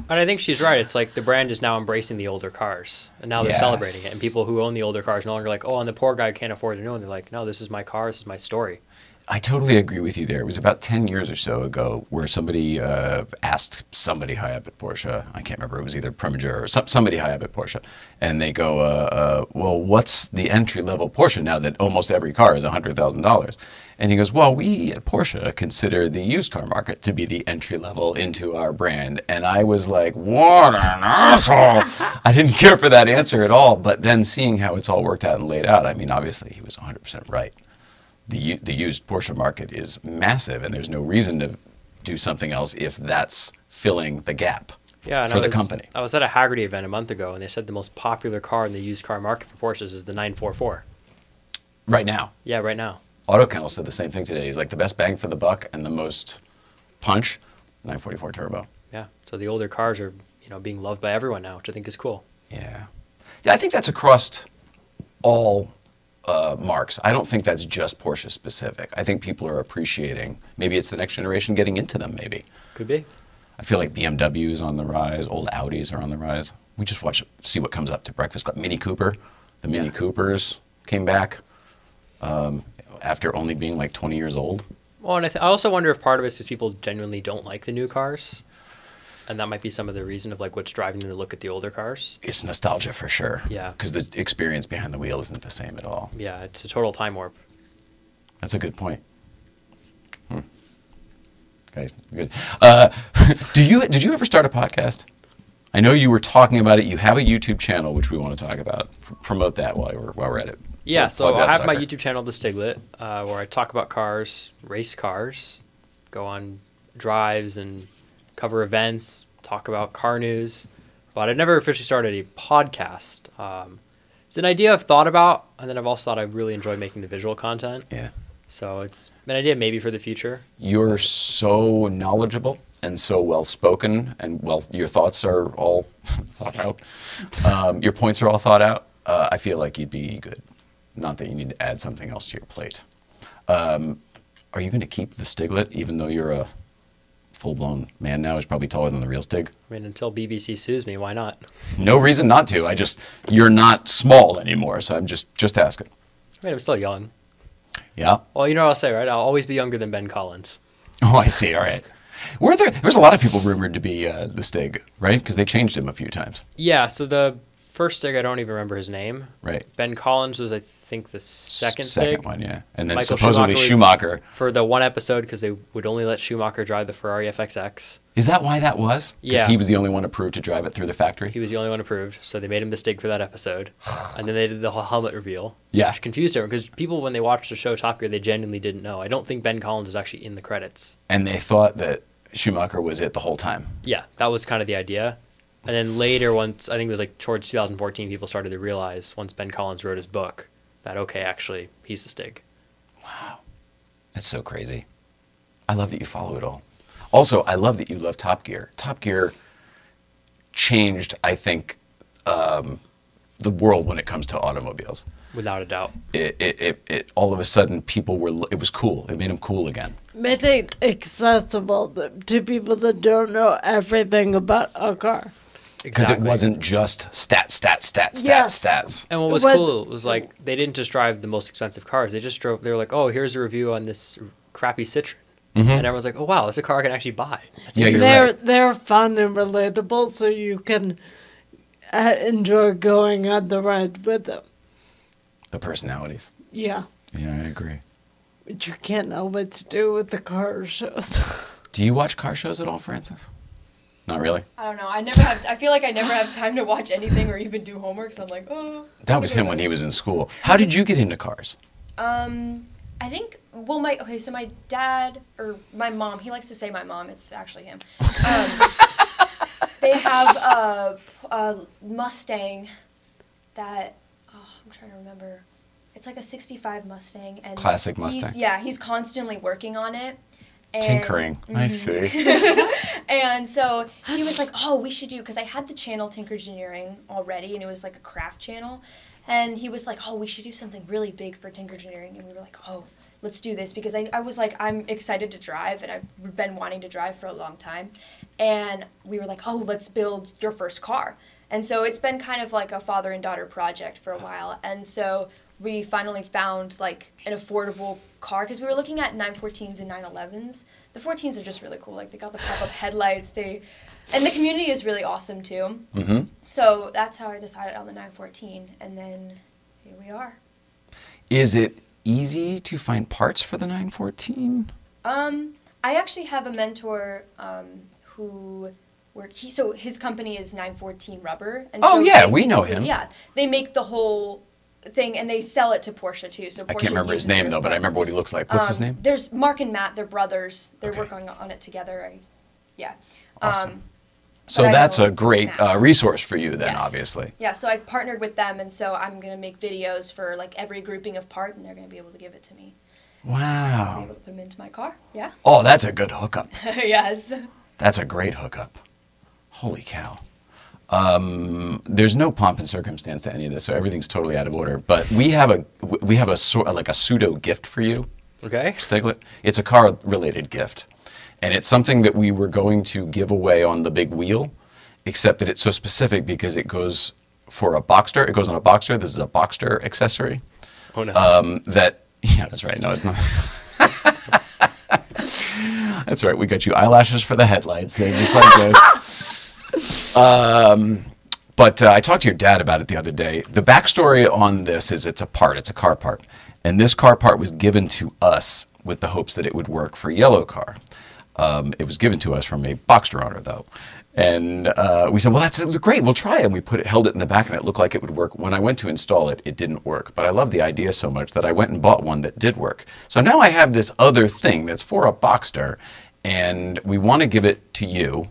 And I think she's right. It's like the brand is now embracing the older cars, and now they're Yes. celebrating it. And people who own the older cars no longer like, oh, and the poor guy can't afford to know. And they're like, no, this is my car. This is my story. I totally agree with you there. It was about 10 years or so ago where somebody uh, asked somebody high up at Porsche, I can't remember, it was either Preminger or some, somebody high up at Porsche, and they go, uh, uh, Well, what's the entry level Porsche now that almost every car is $100,000? And he goes, Well, we at Porsche consider the used car market to be the entry level into our brand. And I was like, What an asshole! I didn't care for that answer at all. But then seeing how it's all worked out and laid out, I mean, obviously he was 100% right the the used Porsche market is massive, and there's no reason to do something else if that's filling the gap. Yeah, for the company. I was at a Hagerty event a month ago, and they said the most popular car in the used car market for Porsches is the 944. Right now, Yeah, right now. Auto Kennel said the same thing today. He's like the best bang for the buck and the most punch, 944 Turbo. Yeah. So the older cars are, you know, being loved by everyone now, which I think is cool. Yeah. Yeah, I think that's across all uh, marks. I don't think that's just Porsche specific. I think people are appreciating. Maybe it's the next generation getting into them. Maybe. Could be. I feel like BMW is on the rise. Old Audis are on the rise. We just watch, see what comes up to Breakfast Club. Mini Cooper, the Mini Yeah. Coopers came back um, after only being like 20 years old. Well, and I, th- I also wonder if part of it is people genuinely don't like the new cars, and that might be some of the reason of like what's driving them to look at the older cars. It's nostalgia for sure. Yeah. Because the experience behind the wheel isn't the same at all. Yeah, it's a total time warp. That's a good point. Hmm. Okay, good. Uh, do you did you ever start a podcast? I know you were talking about it. You have a YouTube channel, which we want to talk about. Pr- promote that while we're while we're at it. Yeah, so I have my. YouTube channel, The Stiglet, uh, where I talk about cars, race cars, go on drives and cover events, talk about car news. But I've never officially started a podcast. Um, it's an idea I've thought about, and then I've also thought I really enjoy making the visual content. Yeah. So it's an idea maybe for the future. You're so knowledgeable and so well spoken, and well, your thoughts are all thought out. Um, your points are all thought out. Uh, I feel like you'd be good. Not that you need to add something else to your plate. Um, are you going to keep the Stiglet, even though you're a full-blown man now? Who's probably taller than the real Stig. I mean, until BBC sues me, why not? No reason not to. I just you're not small anymore, so I'm just just asking. I mean, I'm still young. Yeah. Well, you know what I'll say, right? I'll always be younger than Ben Collins. Oh, I see. All right. Were there? There's a lot of people rumored to be uh, the Stig, right? Because they changed him a few times, Yeah, so the first Stig, I don't even remember his name. right? Ben Collins was, I think, the second, second one, yeah. And then Michael supposedly Schumacher was- Schumacher. for the one episode because they would only let Schumacher drive the Ferrari FXX. Is that why that was? Yeah. he was the only one approved to drive it through the factory. He was the only one approved, so they made him the Stig for that episode. and then they did the whole helmet reveal. Yeah. Which confused everyone because people, when they watched the show Top Gear, they genuinely didn't know. I don't think Ben Collins is actually in the credits. And they thought that Schumacher was it the whole time. Yeah, that was kind of the idea. And then later, once I think it was like towards 2014, people started to realize once Ben Collins wrote his book that okay, actually, he's the Stig. Wow, that's so crazy. I love that you follow it all. Also, I love that you love Top Gear. Top Gear changed, I think, um, the world when it comes to automobiles. Without a doubt. It, it, it, it, all of a sudden, people were, it was cool. It made them cool again. Made it accessible to people that don't know everything about a car. Because it wasn't just stats, stats, stats, stats, Yes. stats. And what was What- cool was like they didn't just drive the most expensive cars. They just drove. They were like, "Oh, here's a review on this crappy Citroen," and everyone's like, "Oh wow, that's a car I can actually buy." That's Yeah, they're right. they're fun and relatable, so you can uh, enjoy going on the ride with them. The personalities. Yeah, Yeah, I agree. but you can't know what to do with the car shows. Do you watch car shows at all, Frances? Not really. I don't know. I never have. I feel like I never have time to watch anything or even do homework. So I'm like, oh. That was him when he was in school. How did you get into cars? Um, I think. Well, my okay. So my dad or my mom. He likes to say my mom. It's actually him. Um, they have a, a Mustang that. Oh, I'm trying to remember. It's like a '65 Mustang and Classic he's- Mustang. yeah, he's constantly working on it. And, Tinkering. I mhm. see. and so he was like, "Oh, we should do," because I had the channel Tinkergineering already, and it was like a craft channel. And he was like, "Oh, we should do something really big for Tinkergineering," and we were like, "Oh, let's do this," because I, I was like, I'm excited to drive, and I've been wanting to drive for a long time. And we were like, "Oh, let's build your first car." And so it's been kind of like a father and daughter project for a while. And so we finally found like an affordable car because we were looking at 914s and 911s. The 14s are just really cool. Like they got the pop-up headlights. They and the community is really awesome too. hmm So that's how I decided on the 914 and then here we are. Is it easy to find parts for the 914? Um, I actually have a mentor um, who work. He so his company is 914 Rubber. And Oh, so yeah, we know him. Yeah, they make the whole thing and they sell it to Porsche too. So Porsche I can't remember his uses name though, but I remember what he looks like. What's his Um, name? There's Mark and Matt. They're brothers. They're Okay. working on it together. I, yeah. Awesome. Um, So But I that's know a great uh, resource for you then, Yes. obviously. Yeah, so I partnered with them, and so I'm gonna make videos for like every grouping of part, and they're gonna be able to give it to me. I'll be Wow. able to put them into my car. Yeah. Oh, that's a good hookup. yes. That's a great hookup. Holy cow. Um, there's no pomp and circumstance to any of this, so everything's totally out of order. But we have a we have a sort like a pseudo gift for you, Okay. Stiglet. It's a car related gift, and it's something that we were going to give away on the big wheel, except that it's so specific because it goes for a Boxster. It goes on a Boxster. This is a Boxster accessory. Oh no. Um, that yeah, that's right. No, it's not. that's right. We got you eyelashes for the headlights. They're just like this. Um, but uh, I talked to your dad about it the other day. The backstory on this is it's a part. It's a car part, and this car part was given to us with the hopes that it would work for yellow car. Um, it was given to us from a Boxster owner, though. And uh, we said, well, that's great. We'll try it. And we put it, held it in the back, and it looked like it would work. When I went to install it, it didn't work. But I love the idea so much that I went and bought one that did work. So now I have this other thing that's for a Boxster, and we want to give it to you.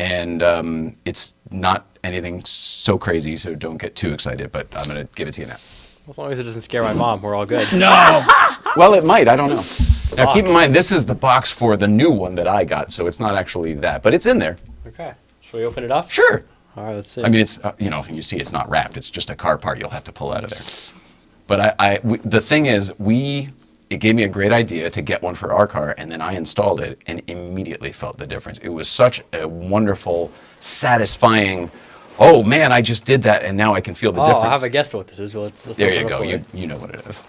And um, it's not anything so crazy, so don't get too excited. But I'm going to give it to you now. as long as it doesn't scare my mom, we're all good. No. well, it might. I don't know. Now, keep in mind, this is the box for the new one that I got, so it's not actually that, but it's in there. Okay. Should we open it up? Sure. All right. Let's see. I mean, it's uh, you know, you see, it's not wrapped. It's just a car part you'll have to pull out of there. But I, I we, the thing is, we it gave me a great idea to get one for our car, and then I installed it and immediately felt the difference. It was such a wonderful, satisfying. Oh man, I just did that, and now I can feel the oh, difference. I have a guess what this is. Well, let's, let's there you go. You you know what it is.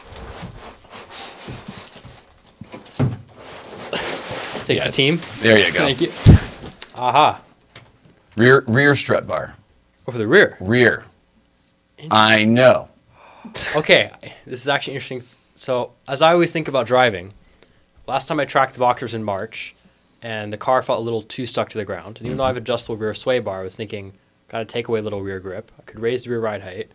Takes the team. There you go. Thank you. Aha. Rear rear strut bar. Over the rear. Rear. I know. Okay, this is actually interesting. So, as I always think about driving, last time I tracked the Boxster in March, and the car felt a little too stuck to the ground. And even though I have adjustable rear sway bar, I was thinking, gotta take away a little rear grip. I could raise the rear ride height.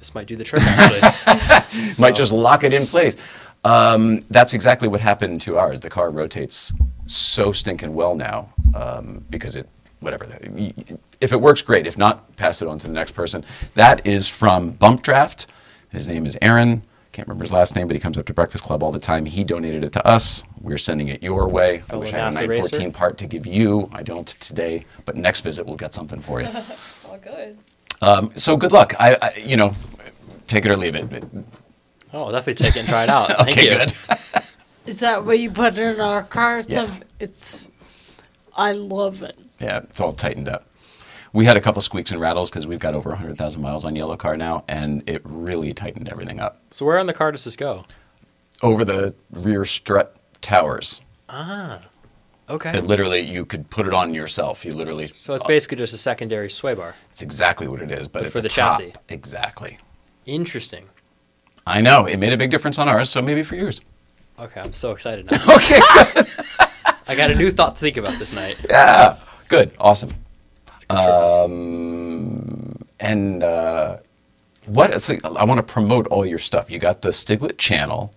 This might do the trick, actually. Might just lock it in place. Um, that's exactly what happened to ours. The car rotates so stinking well now um, because it, whatever. y- y- If it works, great. If not, pass it on to the next person. That is from Bump Draft. His name is Aaron. Can't remember his last name, but he comes up to Breakfast Club all the time. He donated it to us. We're sending it your way. I wish I had a NASA 914 racer. part to give you. I don't today, but next visit we'll get something for you. All good. Um, so good luck. I, I, you know, take it or leave it. oh, I'll definitely take it and try it out. Thank okay, you. good. Is that what you put in our cars? Yeah. It's, I love it. Yeah, it's all tightened up. We had a couple squeaks and rattles because we've got over 100,000 miles on Yellow Car now, and it really tightened everything up. So, where on the car does this go? Over the rear strut towers, Ah. Okay. it literally, you could put it on yourself. You literally, So, it's basically just a secondary sway bar. it's exactly what it is, but, But for the top, chassis. Exactly. Interesting. I know, it made a big difference on ours, so maybe for yours. Okay, I'm so excited now. Okay. I got a new thought to think about this night. yeah, good, awesome. It's a good trip. Um, and uh, what? It's like, I want to promote all your stuff. You got the Stiglet channel.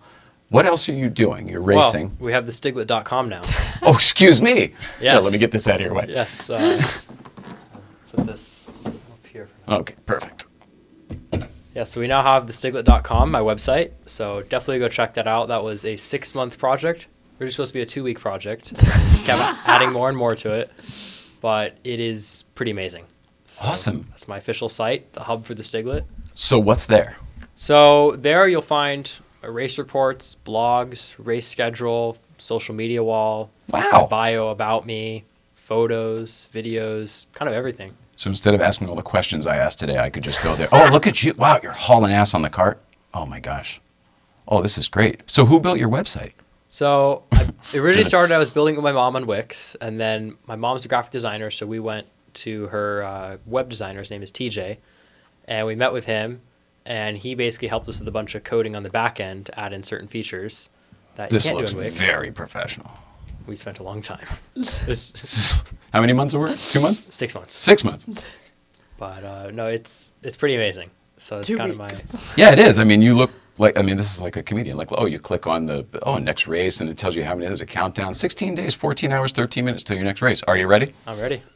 What else are you doing? You're Well, racing. we have the stiglet.com now. Oh, excuse me. Yeah, Yes. let me get this out of your way. yes. Uh, put this up here. For now. Okay, perfect. Yeah, so we now have the stiglet.com, my website. So definitely go check that out. That was a six month project. Originally supposed to be a two week project. Just kept adding more and more to it. But it is pretty amazing. So Awesome. That's my official site, the hub for the Stiglet. So what's there? So there you'll find race reports, blogs, race schedule, social media wall, Wow. bio about me, photos, videos, kind of everything. So instead of asking all the questions I asked today, I could just go there. Oh, look at you. Wow, you're hauling ass on the cart. Oh my gosh. Oh, this is great. So who built your website? So I, it originally Gonna- started. I was building with my mom on Wix, and then my mom's a graphic designer, so we went to her uh, web designer. His name is TJ, and we met with him, and he basically helped us with a bunch of coding on the back end to add in certain features that This you can't looks do in Wix. very professional. We spent a long time. How many months of work? Two months? six months, Six months. but uh, no, it's it's pretty amazing. So it's Two kind weeks. of my Yeah, it is. I mean, you look like, I mean, this is like a comedian. Like, oh, you click on the, oh, next race, and it tells you how many, there's a countdown 16 days, 14 hours, 13 minutes till your next race. Are you ready? I'm ready.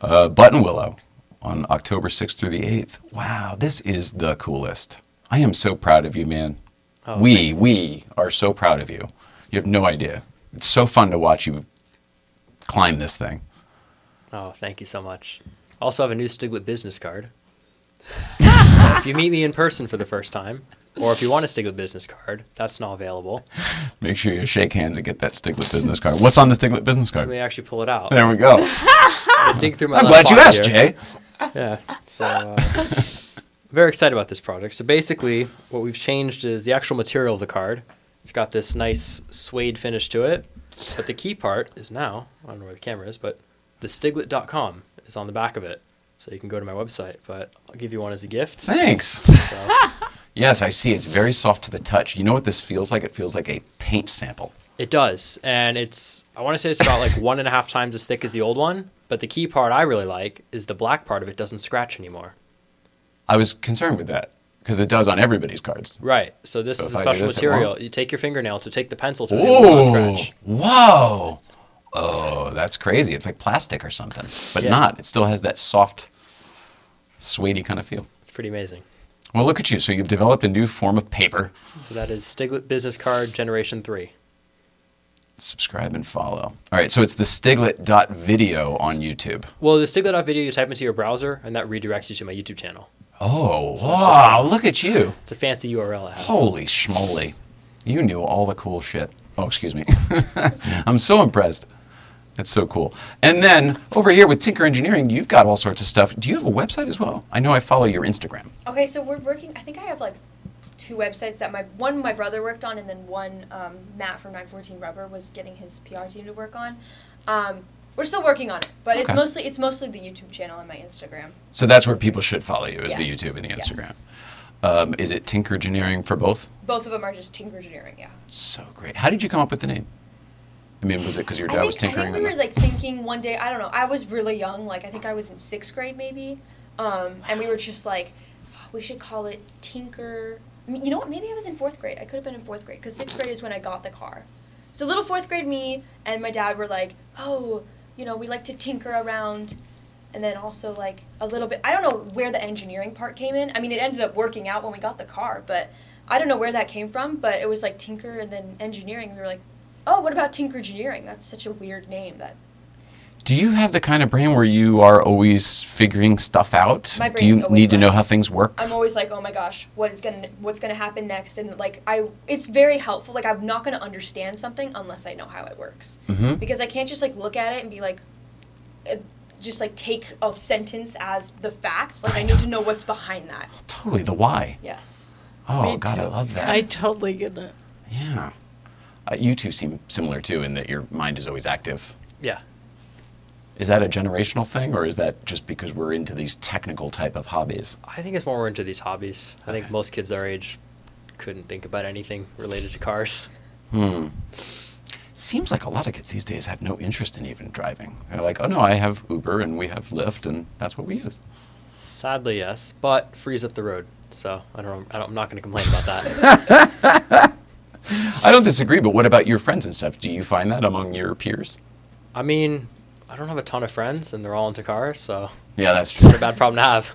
Uh, Buttonwillow on October 6th through the 8th. Wow, this is the coolest. I am so proud of you, man. Oh, we, we are so proud of you. You have no idea. It's so fun to watch you climb this thing. Oh, thank you so much. Also have a new Stiglet business card. So if you meet me in person for the first time, or if you want a Stiglet business card, that's now available. Make sure you shake hands and get that Stiglet business card. What's on the Stiglet business card? Let me actually pull it out. There we go. Dig through my I'm glad you asked, here. Jay. Yeah. So uh, very excited about this product. So basically, what we've changed is the actual material of the card. It's got this nice suede finish to it, but the key part is now I don't know where the camera is, but the Stiglet.com is on the back of it, so you can go to my website. But I'll give you one as a gift. Thanks. So Yes, I see. It's very soft to the touch. You know what this feels like? It feels like a paint sample. it does, and it's I want to say it's about like one and a half times as thick as the old one. But the key part I really like is the black part of it doesn't scratch anymore. I was concerned with that because it does on everybody's cards. Right. So this So is if a I do special material. You take your fingernail to take the pencil to it, it will not scratch. whoa. Oh, that's crazy. It's like plastic or something, but Yeah. not. It still has that soft, suedey kind of feel. It's pretty amazing. Well, look at you. So you've developed a new form of paper. So that is Stiglet Business Card Generation 3. Subscribe and follow. All right, so it's the stiglet.video on YouTube. Well, the Stiglet video you type into your browser, and that redirects you to my YouTube channel. Oh, wow. Look at you. It's a fancy URL. Holy schmoly. You knew all the cool shit. Oh, excuse me. I'm so impressed. That's so cool. And then over here with Tinkergineering, you've got all sorts of stuff. Do you have a website as well? I know I follow your Instagram. Okay, so we're working. I think I have like two websites that my one my brother worked on, and then one um, Matt from 914 Rubber was getting his PR team to work on. Um, we're still working on it, but it's mostly it's mostly the YouTube channel and my Instagram. So that's where people should follow you, is the YouTube and the Instagram. yes. Um, is it Tinkergineering for both? Both of them are just Tinkergineering. Yeah. So great. How did you come up with the name? I mean, was it because your dad think, was tinkering? I think we were like thinking one day. I don't know. I was really young. Like I think I was in sixth grade maybe, um, and we were just like, "Oh, we should call it Tinker. You know what? Maybe I was in fourth grade. I could have been in fourth grade because sixth grade is when I got the car. So little fourth grade me and my dad were like, oh, you know, we like to tinker around. And then also like a little bit. I don't know where the engineering part came in. I mean, it ended up working out when we got the car, but I don't know where that came from. But it was like tinker and then engineering. We were like, oh, what about tinker engineering? That's such a weird name. That Do you have the kind of brain where you are always figuring stuff out? My brain Do brain's you always need to know how things work? I'm always like, oh my gosh, what is gonna what's gonna happen next? And like I, it's very helpful. Like I'm not gonna understand something unless I know how it works, hmm because I can't just like look at it and be like, uh, just like take a sentence as the fact. Like I need to know what's behind that. Totally, the why. Yes. Oh, Me God, I love that. I totally get it. yeah. Uh, you two seem similar too in that your mind is always active. Yeah. Is that a generational thing, or is that just because we're into these technical type of hobbies? I think it's more we're into these hobbies. I think most kids our age couldn't think about anything related to cars. Hmm. Seems like a lot of kids these days have no interest in even driving. They're like, oh no, I have Uber and we have Lyft, and that's what we use. Sadly, yes, but frees up the road. So I don't. I don't I'm not going to complain about that. I don't disagree, but what about your friends and stuff? Do you find that among your peers? I mean, I don't have a ton of friends, and they're all into cars, so Yeah, that's not true. a bad problem to have.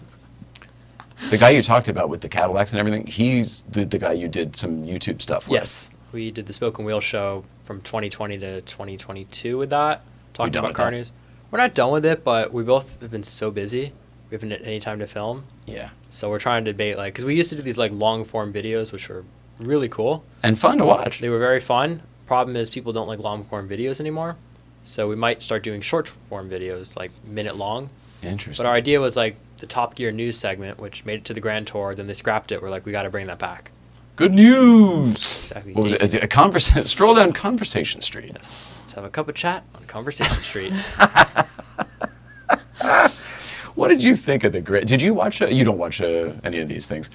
the guy you talked about with the Cadillacs and everything, he's the, the guy you did some YouTube stuff with. Yes, we did the Spoken Wheel show from 2020 to 2022 with that, talking about car that? news. We're not done with it, but we both have been so busy. We haven't had any time to film, Yeah. so we're trying to debate like because we used to do these like long form videos, which were really cool. And fun to watch. They were very fun. Problem is, people don't like long form videos anymore. So we might start doing short form videos, like minute long. Interesting. But our idea was like the Top Gear news segment, which made it to the Grand Tour. Then they scrapped it. We're like, we got to bring that back. Good news. Exactly. What was it? Casey. A conversa- stroll down Conversation Street. Yes. Let's have a cup of chat on Conversation Street. What did you think of the grid? Did you watch? Uh, you don't watch uh, any of these things.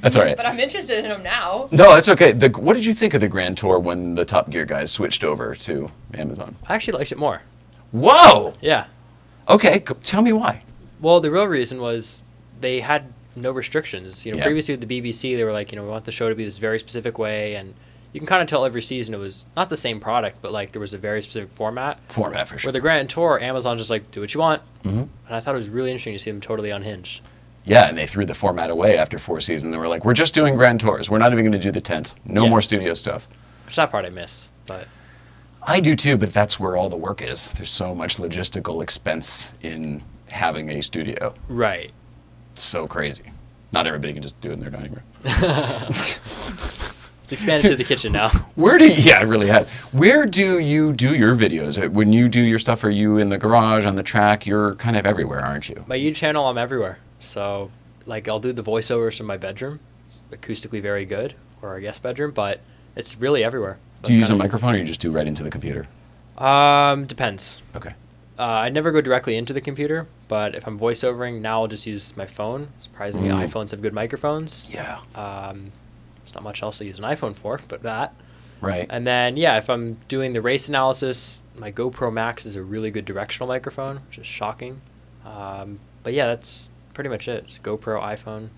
That's all right. But I'm interested in them now. No, that's okay. The, what did you think of the Grand Tour when the Top Gear guys switched over to Amazon? I actually liked it more. Whoa. Yeah. Okay, go, tell me why. Well, the real reason was they had no restrictions. You know, Yeah. previously with the BBC, they were like, you know, we want the show to be this very specific way, and you can kind of tell every season it was not the same product, but like there was a very specific format. Format for sure. Where the Grand Tour, Amazon just like do what you want, Mhm. and I thought it was really interesting to see them totally unhinged. Yeah, and they threw the format away after four seasons. They were like, "We're just doing grand tours. We're not even going to do the tent. No Yeah. more studio stuff." Which that part I miss, but I do too, but that's where all the work is. There's so much logistical expense in having a studio. right. So crazy. Not everybody can just do it in their dining room. It's expanded to the kitchen now. Where do you, yeah, really has. Where do you do your videos? Uh, When you do your stuff, are you in the garage, on the track? You're kind of everywhere, aren't you? My YouTube channel, I'm everywhere. So, like, I'll do the voiceovers in my bedroom, acoustically very good, or our guest bedroom, but it's really everywhere. Do you use a microphone or you just do right into the computer? Um, depends. Okay. Uh, I never go directly into the computer, but if I'm voiceovering, now I'll just use my phone. Surprisingly, Mm. iPhones have good microphones. Yeah. Um, there's not much else to use an iPhone for, but that. Right. And then, yeah, if I'm doing the race analysis, my GoPro Max is a really good directional microphone, which is shocking. Um, but yeah, that's pretty much it. Just GoPro, iPhone,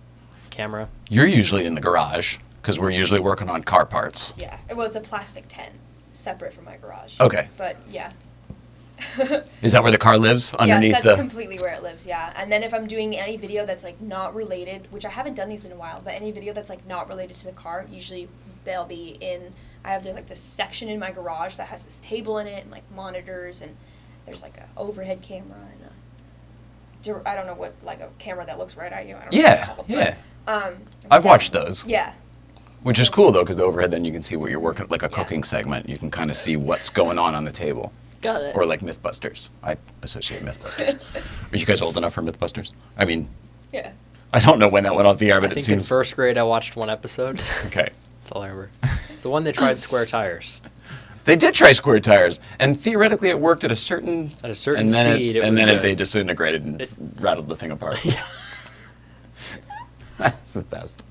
camera. You're usually in the garage because we're usually working on car parts. Yeah. Well, it's a plastic tent, separate from my garage. Okay. But yeah. Is that where the car lives? Underneath yes, that's the. completely where it lives. Yeah. And then if I'm doing any video that's like not related, which I haven't done these in a while, but any video that's like not related to the car, usually they'll be in. I have there's like this section in my garage that has this table in it and like monitors and there's like a overhead camera and a. dir- I don't know what like a camera that looks right at you. I don't know what yeah, it's called, yeah. But, um, I've watched those, Yeah. which is cool though, because the overhead then you can see what you're working, like a Yeah. cooking segment. You can kind of see what's going on on the table, Got it. or like MythBusters. I associate MythBusters. Are you guys old enough for MythBusters? I mean, Yeah. I don't know when that went off the air, I but it think in first grade I watched one episode. okay. That's all I remember. It's the one that tried square tires. They did try square tires, and theoretically it worked at a certain At a certain and then speed, It, it and was then it, they disintegrated and It- rattled the thing apart. Yeah. That's the best.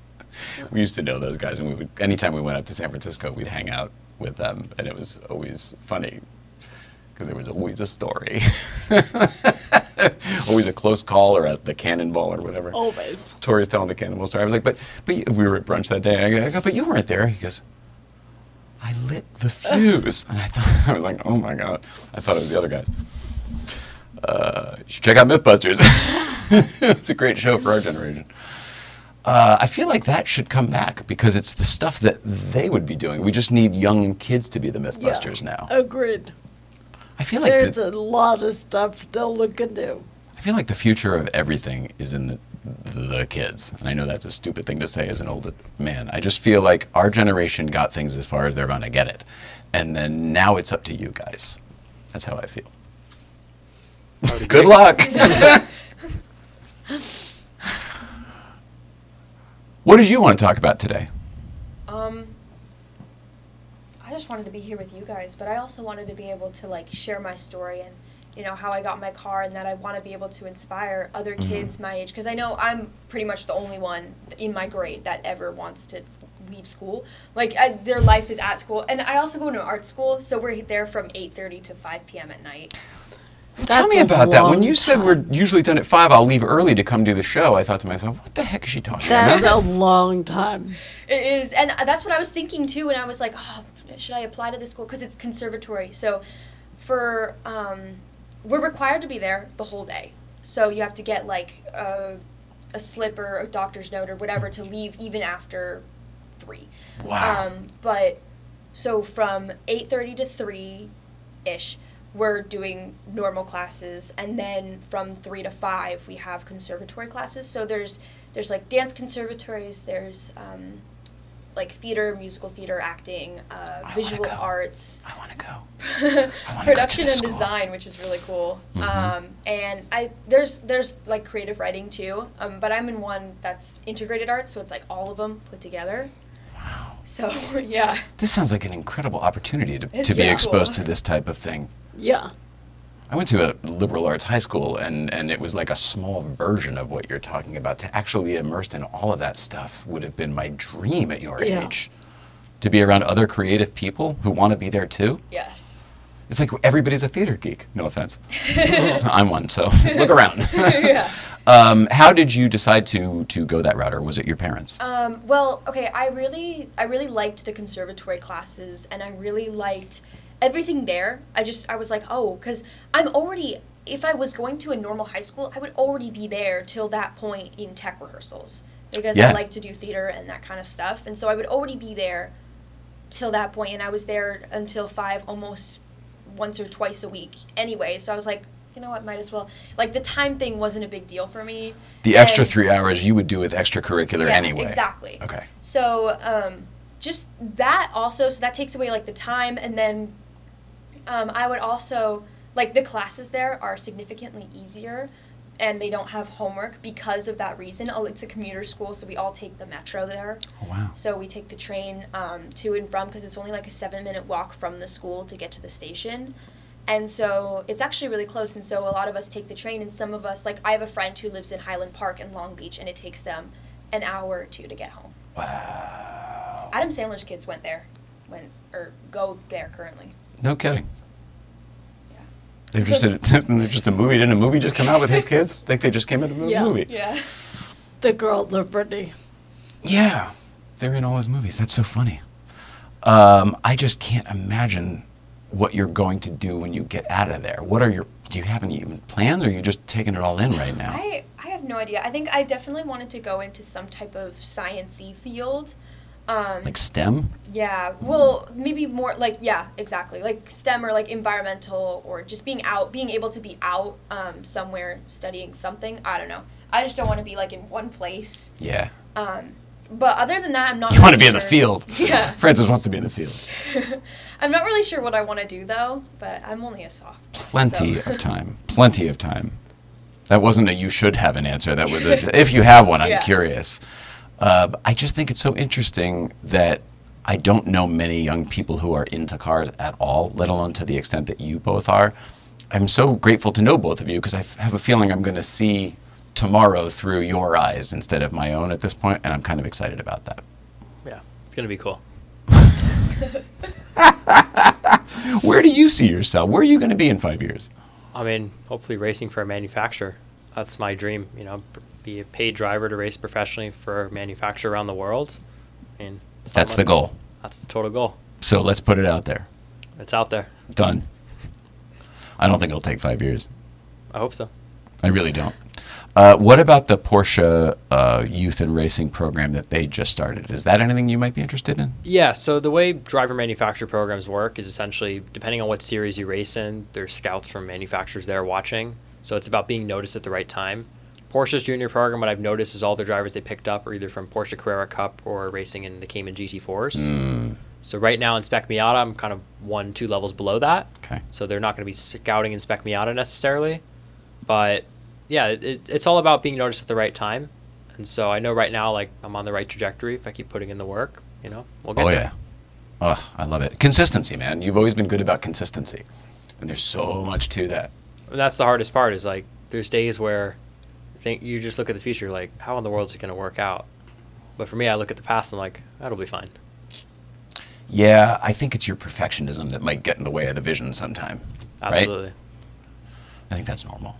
We used to know those guys, and we would anytime we went up to San Francisco, we'd hang out with them, and it was always funny because there was always a story, always a close call or a, the cannonball or whatever. Always. Tori's telling the cannonball story. I was like, but but we were at brunch that day. I go, but you weren't there. He goes, I lit the fuse, and I thought I was like, oh my god, I thought it was the other guys. Uh, you should check out MythBusters. it's a great show for our generation. Uh, I feel like that should come back because it's the stuff that they would be doing. We just need young kids to be the MythBusters now. Agreed. I feel like There's the, a lot of stuff to look into. I feel like the future of everything is in the, the kids. And I know that's a stupid thing to say as an old man. I just feel like our generation got things as far as they're going to get it. And then now it's up to you guys. That's how I feel. Good luck. what did you want to talk about today? Um, I just wanted to be here with you guys, but I also wanted to be able to like share my story and you know how I got my car, and that I want to be able to inspire other Mhm. kids my age because I know I'm pretty much the only one in my grade that ever wants to leave school. Like I, their life is at school, and I also go to an art school, so we're there from 8:30 to 5 p.m. at night. Tell me about that. When long you said we're usually done at five, I'll leave early to come do the show. I thought to myself, what the heck is she talking That's about? a long time. It is, and that's what I was thinking too. And I was like, oh, should I apply to this school because it's conservatory? So, for um, we're required to be there the whole day. So you have to get like a, a slip or a doctor's note or whatever to leave even after three. Wow. Um, but so from eight thirty to three, ish, we're doing normal classes, and then from three to five we have conservatory classes. So there's there's like dance conservatories. There's um, like theater, musical theater, acting, uh, wanna visual go. arts, I want to go. wanna go to production and school. design, which is really cool. Mhm. Um, and I there's there's like creative writing too, um, but I'm in one that's integrated arts, so it's like all of them put together. Wow. So yeah, This sounds like an incredible opportunity to, It's to be really exposed cool. to this type of thing. Yeah. I went to a liberal arts high school, and, and it was like a small version of what you're talking about. To actually be immersed in all of that stuff would have been my dream at your Yeah. age. To be around other creative people who want to be there too. yes. It's like everybody's a theater geek. No offense. I'm one, so look around. yeah. Um, how did you decide to to go that route, or was it your parents? Um, well, okay, I really, I really liked the conservatory classes, and I really liked everything there. I just, I was like, oh, because I'm already, if I was going to a normal high school, I would already be there till that point in tech rehearsals because Yeah. I like to do theater and that kind of stuff, and so I would already be there till that point, and I was there until five, almost once or twice a week anyway. So I was like, you know what, might as well. Like the time thing wasn't a big deal for me. The extra and- three hours you would do with extracurricular yeah, anyway. Exactly. Okay. So um, just that also, so that takes away like the time, and then um, I would also like the classes there are significantly easier, and they don't have homework because of that reason. Oh, it's a commuter school, so we all take the metro there. Oh, wow. So we take the train um, to and from because it's only like a seven minute walk from the school to get to the station. And so it's actually really close. And so a lot of us take the train, and some of us, like I have a friend who lives in Highland Park in Long Beach, and it takes them an hour or two to get home. Wow. Adam Sandler's kids went there, went or go there currently. No kidding. Yeah. They're just a, they're just a movie. Didn't a movie just come out with his kids? I think they just came out of a Yeah. movie. Yeah. The girls are pretty. Yeah, they're in all his movies. That's so funny. Um, I just can't imagine what you're going to do when you get out of there. What are your? Do you have any even plans, or are you just taking it all in right now? I I have no idea. I think I definitely wanted to go into some type of sciency field. Um, like STEM? Yeah, well, maybe more like yeah, exactly, like STEM or like environmental or just being out, being able to be out um, somewhere studying something. I don't know. I just don't want to be like in one place. Yeah. Um, but other than that, I'm not. You want to really be in the field. Yeah, Frances wants to be in the field. I'm not really sure what I want to do though. But I'm only a sophomore. Plenty so- of time. Plenty of time. That wasn't a you should have an answer. That was a if you have one, I'm Yeah. curious. Uh, I just think it's so interesting that I don't know many young people who are into cars at all, let alone to the extent that you both are. I'm so grateful to know both of you because I f- have a feeling I'm going to see tomorrow through your eyes instead of my own at this point, and I'm kind of excited about that. Yeah, it's gonna be cool. Where do you see yourself? Where are you going to be in five years? I mean, hopefully racing for a manufacturer. That's my dream. You know, be a paid driver to race professionally for a manufacturer around the world. I mean, That's the goal. That's the total goal. So let's put it out there. It's out there. Done. I don't think it'll take five years. I hope so. I really don't. Uh, what about the Porsche uh, Youth and Racing program that they just started? Is that anything you might be interested in? Yeah, so the way driver manufacturer programs work is essentially depending on what series you race in, there's scouts from manufacturers there watching. So it's about being noticed at the right time. Porsche's junior program, what I've noticed is all the drivers they picked up are either from Porsche Carrera Cup or racing in the Cayman GT4s. Mm, So right now in Spec Miata, I'm kind of one, two levels below that. okay. So they're not going to be scouting in Spec Miata necessarily. But yeah, it, it, it's all about being noticed at the right time. And so I know right now, like, I'm on the right trajectory if I keep putting in the work, you know, we'll get Oh, there. yeah. Oh, I love it. Consistency, man. You've always been good about consistency. And there's so much to that. And that's the hardest part is like, there's days where think you just look at the future, like, how in the world is it going to work out? But for me, I look at the past and like, that'll be fine. Yeah, I think it's your perfectionism that might get in the way of the vision sometime. right? Absolutely. I think that's normal.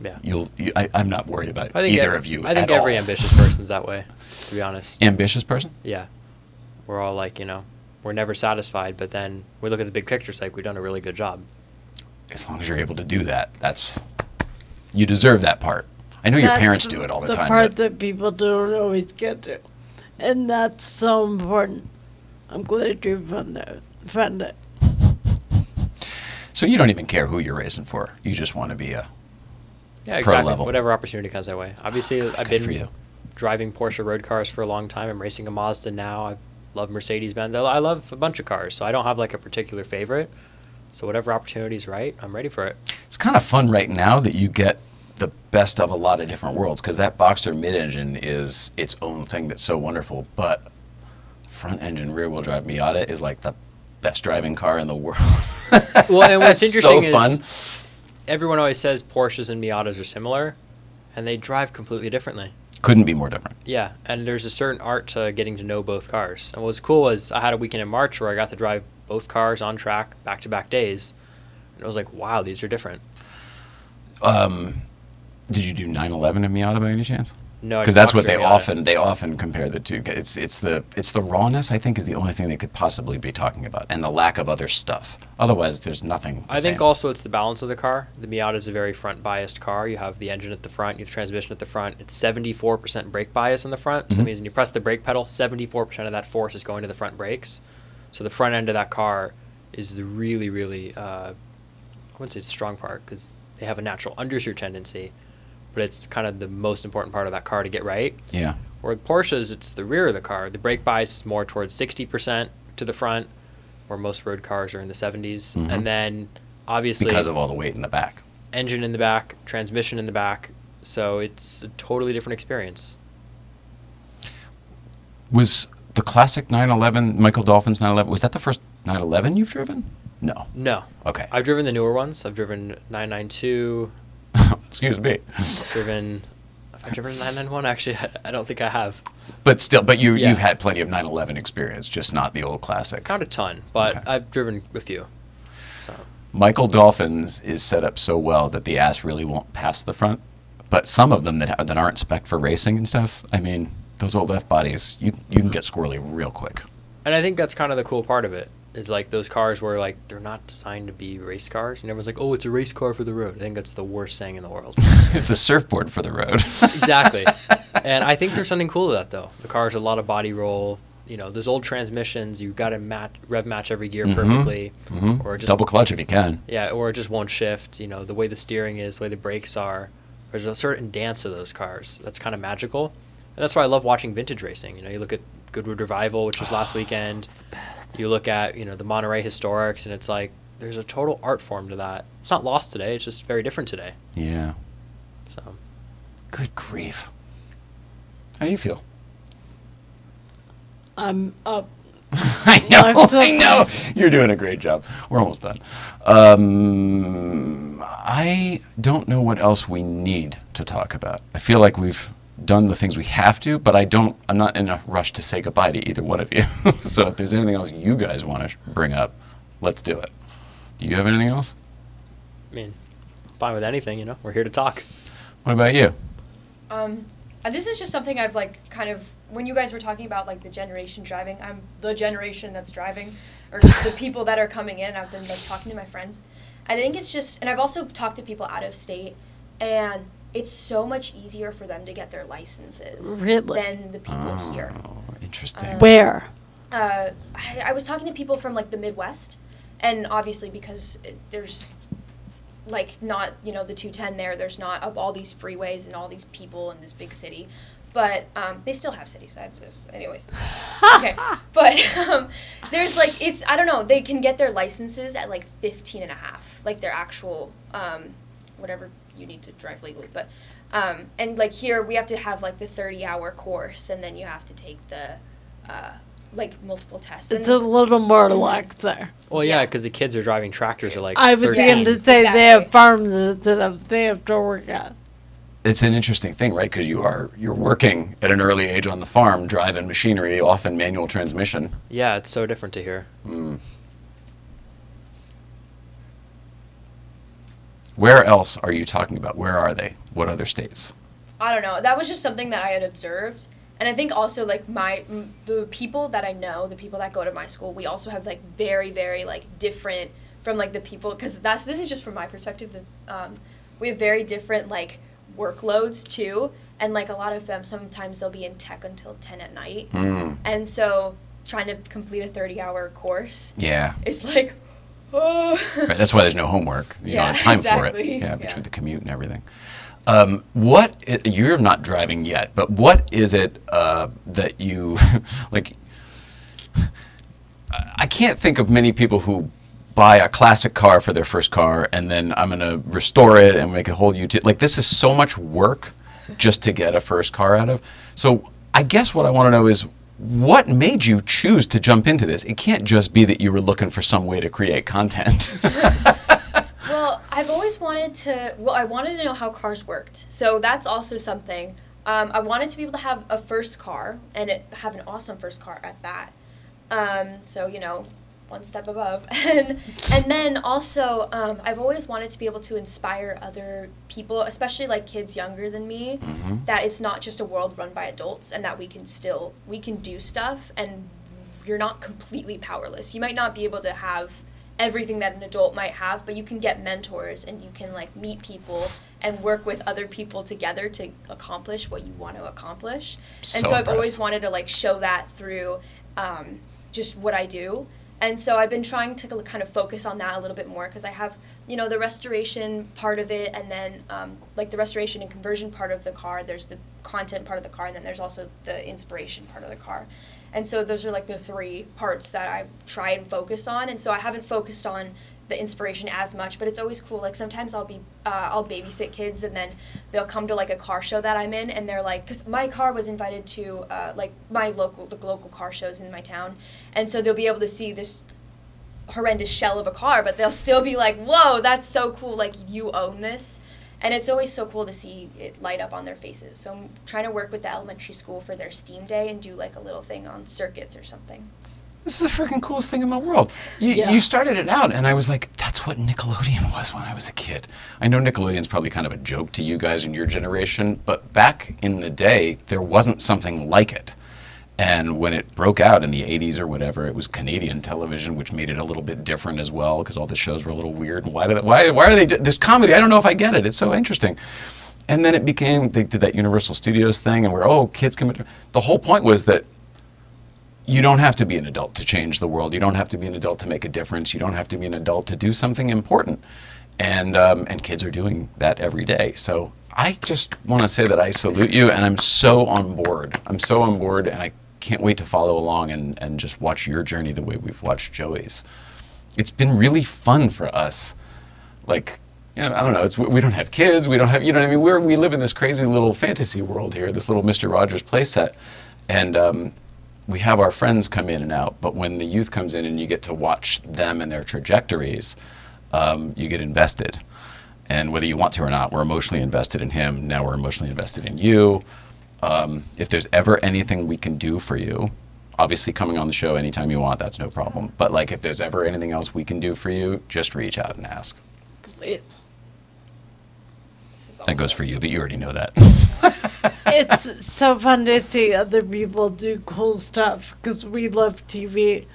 Yeah. You'll. You, I, I'm not worried about I think either ev- of you. I think every all. ambitious person's that way, to be honest. ambitious person. Yeah. We're all like, you know, we're never satisfied, but then we look at the big picture, it's like we've done a really good job. As long as you're able to do that, that's you deserve that part. I know your That's parents do it all the, the time. part but- that people don't always get to. And that's so important. I'm glad you found it. Found it. so you don't even care who you're racing for. You just want to be a. Yeah, Pro exactly. level. Whatever opportunity comes our way. Ah, Obviously, God, I've been for you. driving Porsche road cars for a long time. I'm racing a Mazda now. I love Mercedes Benz. I, I love a bunch of cars, so I don't have like a particular favorite. So whatever opportunity is right, I'm ready for it. It's kind of fun right now that you get the best of a lot of different worlds because that Boxster mid-engine is its own thing that's so wonderful. But front engine rear wheel drive Miata is like the best driving car in the world. Well, and what's interesting so is fun. everyone always says Porsches and Miatas are similar, and they drive completely differently. Couldn't be more different. Yeah, and there's a certain art to getting to know both cars. And what's cool was I had a weekend in March where I got to drive both cars on track back to back days, and it was like, wow, these are different. um, Did you do 911 in Miata by any chance? No, because that's what they often they often compare the two. It's it's the it's the rawness I think is the only thing they could possibly be talking about, and the lack of other stuff. Otherwise, there's nothing. the I think also it's the balance of the car. The Miata is a very front biased car. You have the engine at the front, you have transmission at the front. It's 74% brake bias in the front. So Mhm. that means when you press the brake pedal, 74% of that force is going to the front brakes. So the front end of that car is the really, really, uh, I wouldn't say strong part because they have a natural understeer tendency, but it's kind of the most important part of that car to get right. Yeah. Or with Porsches, it's the rear of the car. The brake bias is more towards 60% to the front, where most road cars are in the 70s. Mhm. And then obviously Because of all the weight in the back. engine in the back, transmission in the back. So it's a totally different experience. Was the classic 911 Michael Dolphin's 911? Was that the first 911 you've driven? No. No. Okay. I've driven the newer ones. I've driven 992, Excuse me. driven. Have I driven 991? Actually, I, I don't think I have. But still, but you Yeah. you've had plenty of 911 experience, just not the old classic. Not a ton, but Okay. I've driven a few. So Michael Dolphins is set up so well that the ass really won't pass the front. But some of them that ha- that aren't spec for racing and stuff, I mean, those old F bodies, you you can get squirrely real quick. And I think that's kind of the cool part of it. Is like those cars where like they're not designed to be race cars, and everyone's like, "Oh, it's a race car for the road." I think that's the worst saying in the world. it's a surfboard for the road. exactly. And I think there's something cool to that though. The car's a lot of body roll. You know, those old transmissions, you've got to match rev match every gear Mhm. perfectly, Mhm. or just Double clutch if you can. yeah, or it just won't shift. You know, the way the steering is, the way the brakes are. There's a certain dance to those cars that's kind of magical, and that's why I love watching vintage racing. You know, you look at Goodwood Revival, which was last weekend. You look at you know the Monterey Historics, and it's like there's a total art form to that. It's not lost today. It's just very different today. Yeah. So Good grief. How do you feel? I'm up. I know. I'm so I know. You're doing a great job. We're almost done. Um, I don't know what else we need to talk about. I feel like we've done the things we have to, but I don't. I'm not in a rush to say goodbye to either one of you. so if there's anything else you guys want to bring up, let's do it. Do you have anything else? I mean, fine with anything. You know, we're here to talk. What about you? Um, uh, this is just something I've like kind of when you guys were talking about like the generation driving. I'm the generation that's driving, or just the people that are coming in. I've been like talking to my friends. I think it's just, and I've also talked to people out of state, and it's so much easier for them to get their licenses Really? than the people here. Oh, interesting. Um, Where? uh, I, I was talking to people from like the Midwest, and obviously because it, there's like not you know the 210 there, there's not of all these freeways and all these people in this big city, but um, they still have cities. So I just, anyways, okay, but um, there's like it's I don't know they can get their licenses at like 15 and a half, like their actual um, whatever you need to drive legally, but. Um, and like here, we have to have like the 30 hour course, and then you have to take the uh, like multiple tests. It's and, a little more lax there. Well, yeah, Yeah. because the kids are driving tractors are like I was 13. going to say they have farms instead of they have to work at. it's an interesting thing, right? Because you are you're working at an early age on the farm, driving machinery, often manual transmission. Yeah, it's so different to here. Mm. Where else are you talking about? Where are they? What other states? I don't know. That was just something that I had observed, and I think also like my m- the people that I know, the people that go to my school, we also have like very very like different from like the people because that's this is just from my perspective. The, um, we have very different like workloads too, and like a lot of them sometimes they'll be in tech until ten at night, Mm. and so trying to complete a thirty hour course Yeah. is like. Oh. Right, that's why there's no homework. You Yeah, don't have time for it. Yeah, Yeah. between the commute and everything. Um, what i- you're not driving yet, but what is it uh, that you like? I can't think of many people who buy a classic car for their first car and then I'm going to restore it and make a whole utility. Like this is so much work just to get a first car out of. So I guess what I want to know is what made you choose to jump into this? It can't just be that you were looking for some way to create content. Well, I've always wanted to. Well, I wanted to know how cars worked. So that's also something. Um, I wanted to be able to have a first car and it, have an awesome first car at that. Um, so you know, one step above. And and then also, um, I've always wanted to be able to inspire other people, especially like kids younger than me, Mhm. that it's not just a world run by adults, and that we can still we can do stuff, and you're not completely powerless. You might not be able to have everything that an adult might have, but you can get mentors and you can like meet people and work with other people together to accomplish what you want to accomplish. So and so I've always wanted to like show that through um, just what I do. And so I've been trying to kind of focus on that a little bit more because I have, you know, the restoration part of it, and then um, like the restoration and conversion part of the car. There's the content part of the car, and then there's also the inspiration part of the car. And so those are like the three parts that I try and focus on. And so I haven't focused on the inspiration as much, but it's always cool. Like sometimes I'll be uh, I'll babysit kids, and then they'll come to like a car show that I'm in, and they're like, because my car was invited to uh, like my local the local car shows in my town, and so they'll be able to see this horrendous shell of a car, but they'll still be like, "Whoa, that's so cool! Like you own this." And it's always so cool to see it light up on their faces. So I'm trying to work with the elementary school for their STEAM day and do like a little thing on circuits or something. This is the freaking coolest thing in the world. You, Yeah. you started it out, and I was like, that's what Nickelodeon was when I was a kid. I know Nickelodeon's probably kind of a joke to you guys in your generation, but back in the day, there wasn't something like it. And when it broke out in the 80s or whatever, it was Canadian television, which made it a little bit different as well, because all the shows were a little weird. And why, did, why, why are they do- this comedy? I don't know if I get it. It's so interesting. And then it became, they did that Universal Studios thing, and we're, oh, kids can. The whole point was that you don't have to be an adult to change the world. You don't have to be an adult to make a difference. You don't have to be an adult to do something important. And um, and kids are doing that every day. So I just want to say that I salute you, and I'm so on board. I'm so on board, and I can't wait to follow along and, and just watch your journey the way we've watched Joey's. It's been really fun for us. Like, you know, I don't know. It's, we don't have kids. We don't have, you know what I mean? We're, we live in this crazy little fantasy world here, this little Mr. Rogers playset. And um, we have our friends come in and out. But when the youth comes in and you get to watch them and their trajectories, um, you get invested. And whether you want to or not, we're emotionally invested in him. Now we're emotionally invested in you. Um, if there's ever anything we can do for you, obviously coming on the show anytime you want, that's no problem. But like if there's ever anything else we can do for you, just reach out and ask. It, That goes for you, but you already know that. it's so fun to see other people do cool stuff because we love TV.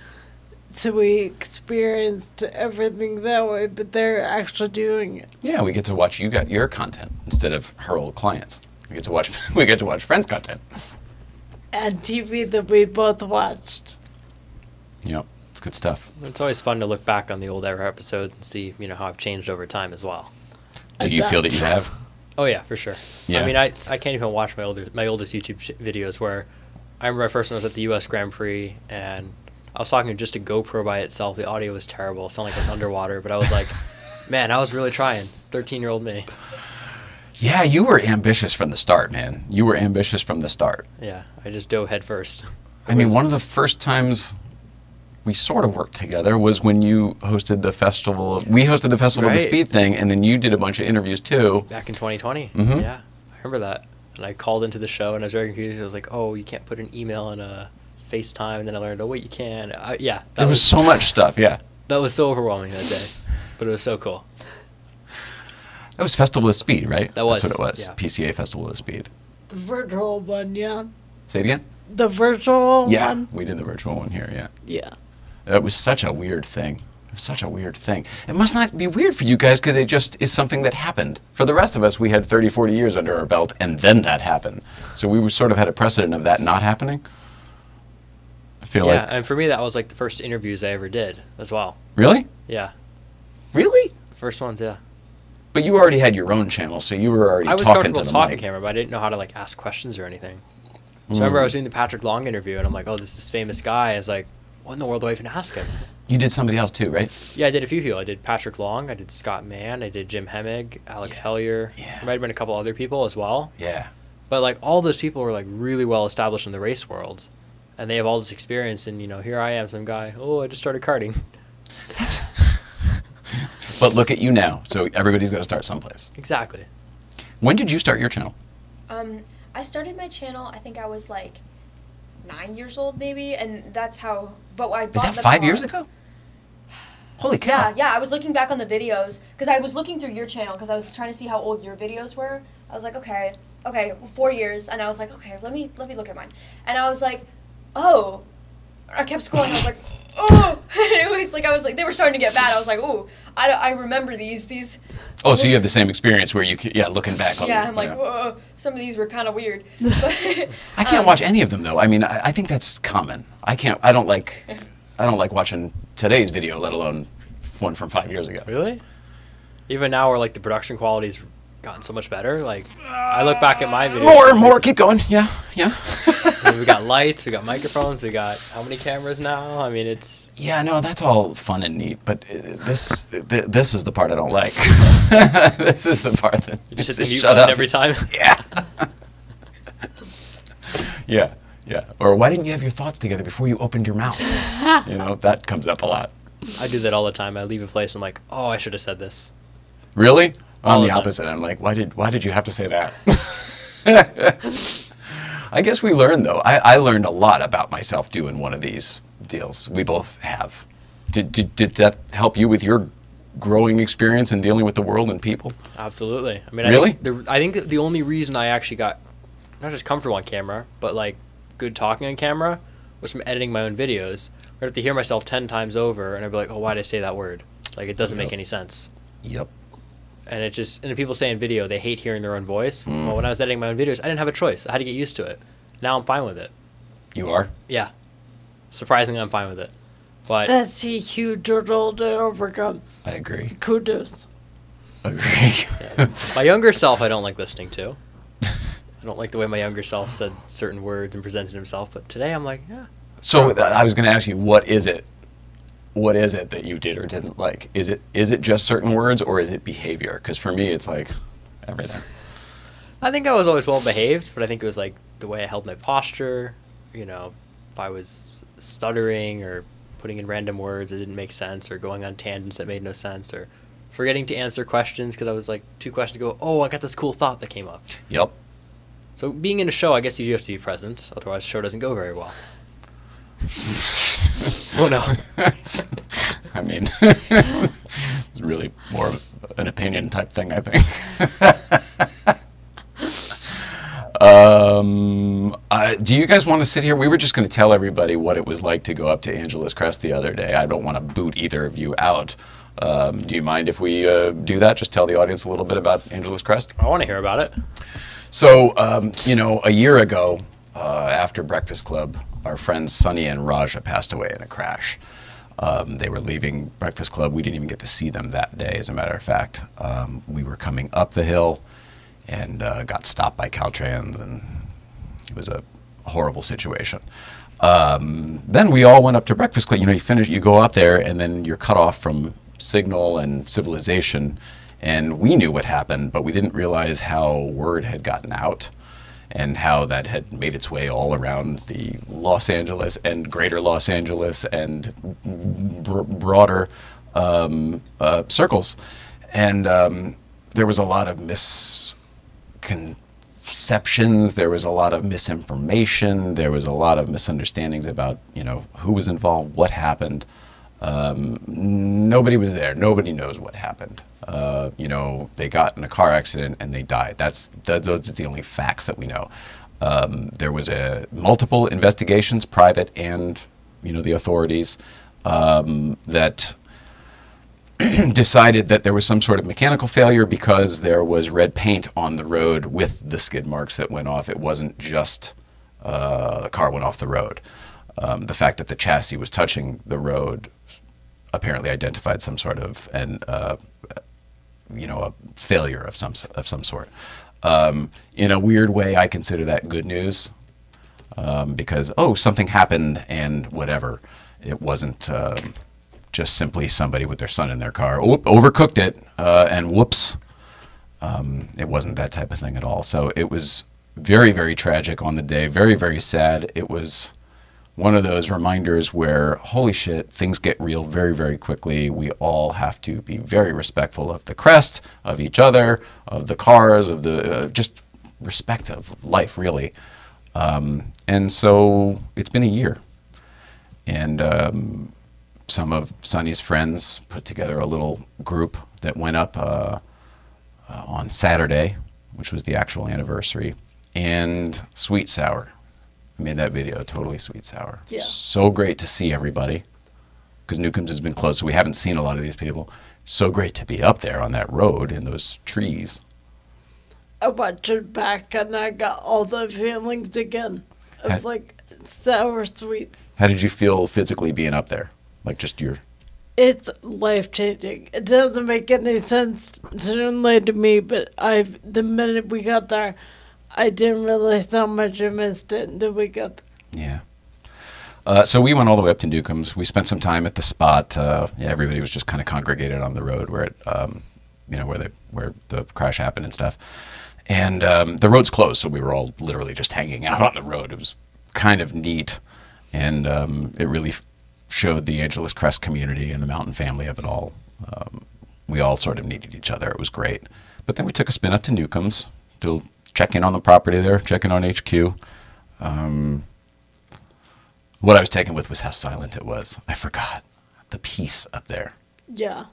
So we experienced everything that way, but they're actually doing it. yeah, we get to watch you got your content instead of her old clients. We get to watch we get to watch friends' content. And TV that we both watched. Yep, it's good stuff. It's always fun to look back on the old era episodes and see, you know, how I've changed over time as well. Do you feel that you have? Oh yeah, for sure. Yeah. I mean, I, I can't even watch my older my oldest YouTube sh- videos where I remember I first when I was at the U.S. Grand Prix and I was talking to just a GoPro by itself. The audio was terrible. It sounded like I was underwater, but I was like, man, I was really trying. Thirteen year old me. Yeah, you were ambitious from the start, man. You were ambitious from the start. Yeah, I just dove head first. I mean, one of the first times we sort of worked together was when you hosted the festival. Of, we hosted the festival of the speed thing, and then you did a bunch of interviews too. back in 2020. Mhm. Yeah, I remember that. And I called into the show and I was very confused. I was like, oh, you can't put an email in a FaceTime. And then I learned, oh, wait, you can. I, yeah, that There was so much stuff. Yeah, that was so overwhelming that day, but it was so cool. that was Festival of Speed, right? That was, That's what it was. yeah. PCA Festival of Speed. The virtual one, yeah. Say it again. The virtual Yeah, one? Yeah, we did the virtual one here. Yeah. Yeah. It was such a weird thing. It was such a weird thing. It must not be weird for you guys because it just is something that happened. For the rest of us, we had 30, 40 years under our belt, and then that happened. So we were sort of had a precedent of that not happening. I feel Yeah, like. Yeah, and for me, that was like the first interviews I ever did as well. Really? Yeah, Really? first ones, yeah. But you already had your own channel, so you were already I was talking comfortable to the talking mic. camera, but I didn't know how to like ask questions or anything. So I hmm. remember I was doing the Patrick Long interview, and I'm like, oh, this is famous guy. I was like, what in the world do I even ask him? You did somebody else too, right? Yeah, I did a few people. I did Patrick Long, I did Scott Mann, I did Jim Hemmig, Alex Yeah. Hellier. Yeah. There might have been a couple other people as well. Yeah. But like all those people were like really well established in the race world, and they have all this experience. And you know, here I am, some guy. Oh, I just started karting. That's. But look at you now. So everybody's got to start someplace. Exactly. When did you start your channel? Um, I started my channel. I think I was like nine years old, maybe, and that's how. But I bought Is that five car- years ago? Holy cow! Yeah, yeah. I was looking back on the videos because I was looking through your channel because I was trying to see how old your videos were. I was like, okay, okay, four years, and I was like, okay, let me let me look at mine, and I was like, oh, I kept scrolling. I was like, oh, it was like I was like they were starting to get bad. I was like, oh, I, don't- I remember these these. Oh, so you have the same experience where you, yeah, looking back on. Yeah, I'm like, yeah. whoa, some of these were kind of weird. But, I can't um, watch any of them though. I mean, I, I think that's common. I can't. I don't like. I don't like watching today's video, let alone one from five years ago. Really? Even now, where like the production quality's gotten so much better. Like I look back at my videos. More, and more. Keep going. Yeah, yeah. I mean, we got lights, we got microphones, we got how many cameras now? I mean, it's Yeah, no, that's all fun and neat, but uh, this th- this is the part I don't like. this is the part that you just hit says, the mute shut up. every time. Yeah. yeah, yeah. Or why didn't you have your thoughts together before you opened your mouth? you know, that comes up a lot. I do that all the time. I leave a place. I'm like, oh, I should have said this. Really? All I'm the the opposite. I'm like, why did why did you have to say that? I guess we learned though. I, I learned a lot about myself doing one of these deals. We both have. Did, did, did that help you with your growing experience in dealing with the world and people? Absolutely. I mean, Really? I think, the, I think the only reason I actually got not just comfortable on camera, but like good talking on camera was from editing my own videos. I'd have to hear myself 10 times over and I'd be like, oh, why did I say that word? Like, it doesn't make any sense. Yep. And it just, and people say in video, they hate hearing their own voice. Mm. Well, when I was editing my own videos, I didn't have a choice. I had to get used to it. Now I'm fine with it. You are? Yeah. Surprisingly, I'm fine with it. But That's a huge hurdle to overcome. I agree. Kudos. Agree. my younger self, I don't like listening to. I don't like the way my younger self said certain words and presented himself. But today, I'm like, yeah. So I was going to ask you, what is it? What is it that you did or didn't like? Is it is it just certain words or is it behavior? Because for me, it's like everything. I think I was always well behaved, but I think it was like the way I held my posture. You know, if I was stuttering or putting in random words that didn't make sense, or going on tangents that made no sense, or forgetting to answer questions because I was like two questions ago. Oh, I got this cool thought that came up. Yep. So being in a show, I guess you do have to be present, otherwise the show doesn't go very well. oh no. I mean, it's really more of an opinion type thing, I think. um, uh, do you guys want to sit here? We were just going to tell everybody what it was like to go up to Angeles Crest the other day. I don't want to boot either of you out. Um, do you mind if we uh, do that? Just tell the audience a little bit about Angeles Crest. I want to hear about it. So, um, you know, a year ago, uh, after Breakfast Club, our friends Sonny and Radja passed away in a crash. Um, they were leaving Breakfast Club. We didn't even get to see them that day, as a matter of fact. Um, we were coming up the hill and uh, got stopped by Caltrans, and it was a horrible situation. Um, then we all went up to Breakfast Club. You know, you finish, you go up there, and then you're cut off from signal and civilization. And we knew what happened, but we didn't realize how word had gotten out and how that had made its way all around the Los Angeles and greater Los Angeles and br- broader um, uh, circles. And um, there was a lot of misconceptions, there was a lot of misinformation, there was a lot of misunderstandings about, you know, who was involved, what happened. Um, nobody was there. Nobody knows what happened. Uh, you know, they got in a car accident and they died. That's th- those are the only facts that we know. Um, there was a multiple investigations, private and you know the authorities, um, that decided that there was some sort of mechanical failure because there was red paint on the road with the skid marks that went off. It wasn't just uh, the car went off the road. Um, the fact that the chassis was touching the road apparently identified some sort of and uh, you know a failure of some of some sort. Um, in a weird way, I consider that good news um, because oh something happened and whatever. It wasn't um, just simply somebody with their son in their car overcooked it uh, and whoops. Um, it wasn't that type of thing at all. So it was very very tragic on the day. Very very sad. It was one of those reminders where holy shit things get real very very quickly. We all have to be very respectful of the crest of each other of the cars of the uh, just respect of life really. Um, and so it's been a year. And um, some of Sonny's friends put together a little group that went up uh, uh, on Saturday, which was the actual anniversary, and Sweet Sour. I made that video totally sweet sour. Yeah. So great to see everybody because Newcombs has been closed, so we haven't seen a lot of these people. So great to be up there on that road in those trees. I watched it back and I got all the feelings again Had- like sour sweet. How did you feel physically being up there? Like just your It's life changing. It doesn't make any sense certainly to me, but I the minute we got there, I didn't realize how much I missed it until we got there. Yeah. Uh, so we went all the way up to Newcombs. We spent some time at the spot. Uh, yeah, everybody was just kind of congregated on the road where it, um, you know, where the where the crash happened and stuff. And um, the road's closed, so we were all literally just hanging out on the road. It was kind of neat, and um, it really showed the Angeles Crest community and the mountain family of it all. Um, we all sort of needed each other. It was great. But then we took a spin up to Newcombs to check in on the property there, checking on HQ. Um, what I was taken with was how silent it was. I forgot the peace up there. Yeah.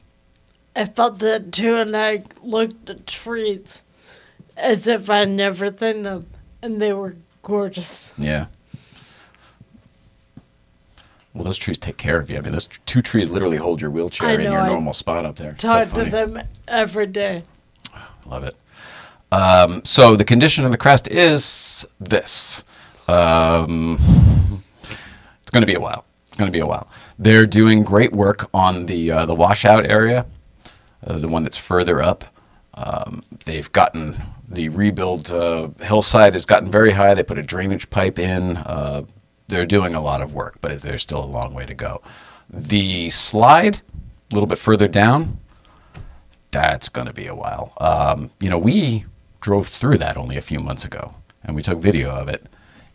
I felt that too, and I looked at trees as if I'd never seen them, and they were gorgeous. Yeah. Well, those trees take care of you. I mean, those two trees literally hold your wheelchair I in know, your I normal spot up there. It's so Talk to them every day. Love it. Um, so the condition of the crest is this. Um, it's going to be a while. It's going to be a while. They're doing great work on the uh, the washout area, uh, the one that's further up. Um, they've gotten the rebuild uh, hillside has gotten very high. They put a drainage pipe in. Uh, they're doing a lot of work, but there's still a long way to go. The slide, a little bit further down, that's going to be a while. Um, you know, we drove through that only a few months ago, and we took video of it,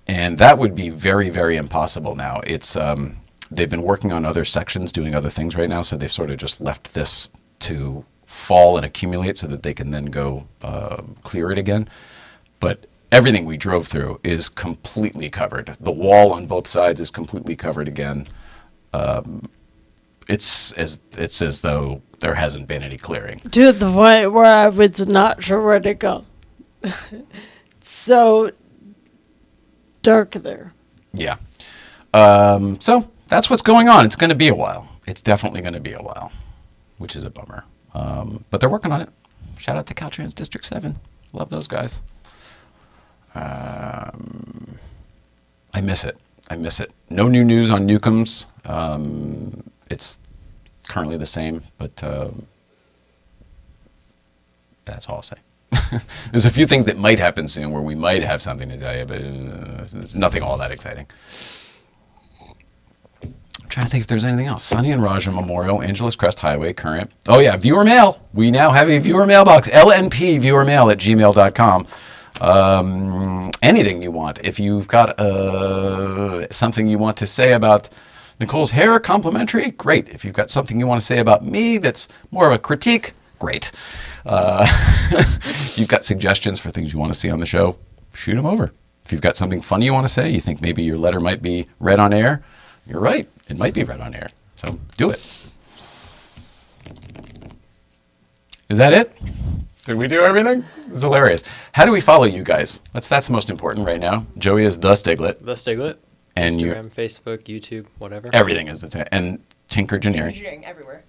and that would be very, very impossible now. It's um, they've been working on other sections, doing other things right now, so they've sort of just left this to fall and accumulate so that they can then go uh, clear it again. But everything we drove through is completely covered. The wall on both sides is completely covered again it's as it's as though there hasn't been any clearing. To the point where I was not sure where to go. so dark there. Yeah. Um, so that's what's going on. It's going to be a while. It's definitely going to be a while, which is a bummer. Um, but they're working on it. Shout out to Caltrans District Seven. Love those guys. Um, I miss it. I miss it. No new news on Newcombs. Um, it's currently the same, but um, that's all I'll say. There's a few things that might happen soon where we might have something to tell you, but uh, it's nothing all that exciting. I'm trying to think if there's anything else. Sonny and Radja Memorial, Angeles Crest Highway, current. Oh, yeah, viewer mail. We now have a viewer mailbox, LNP viewer mail at gmail.com. Um, anything you want. If you've got uh, something you want to say about Nicole's hair, complimentary, great. If you've got something you want to say about me that's more of a critique, great. Uh, you've got suggestions for things you want to see on the show, shoot them over. If you've got something funny you want to say, you think maybe your letter might be read on air, you're right. It might be read on air. So do it. Is that it? Did we do everything? It's hilarious. How do we follow you guys? That's that's most important right now. Joey is the Stiglette, The Stiglette. and you Instagram, Facebook, YouTube, whatever. everything is the t- and Tinkergineering. Engineering everywhere.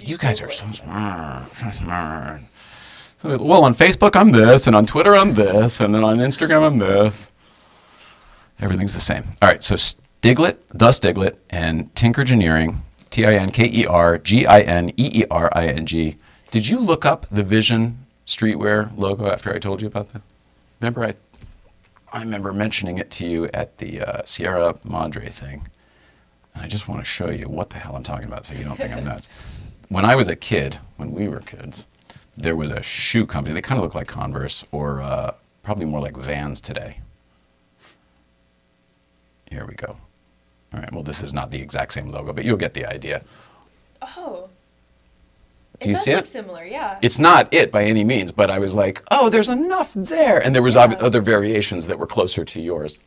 You guys are so smart. smart. Well, on Facebook I'm this, and on Twitter I'm this, and then on Instagram I'm this. Everything's the same. All right, so Stiglette, the Stiglette, and Tinkergineering, T I N K E R G I N E E R I N G. Did you look up the Vision streetwear logo after I told you about that? Remember, I I remember mentioning it to you at the uh, Sierra Madre thing. And I just want to show you what the hell I'm talking about so you don't think I'm nuts. When I was a kid, when we were kids, there was a shoe company. They kind of look like Converse or uh, probably more like Vans today. Here we go. All right, well, this is not the exact same logo, but you'll get the idea. Oh. It Do you does see look it? similar, yeah. It's not it by any means, but I was like, oh, there's enough there. And there was ob- other variations that were closer to yours.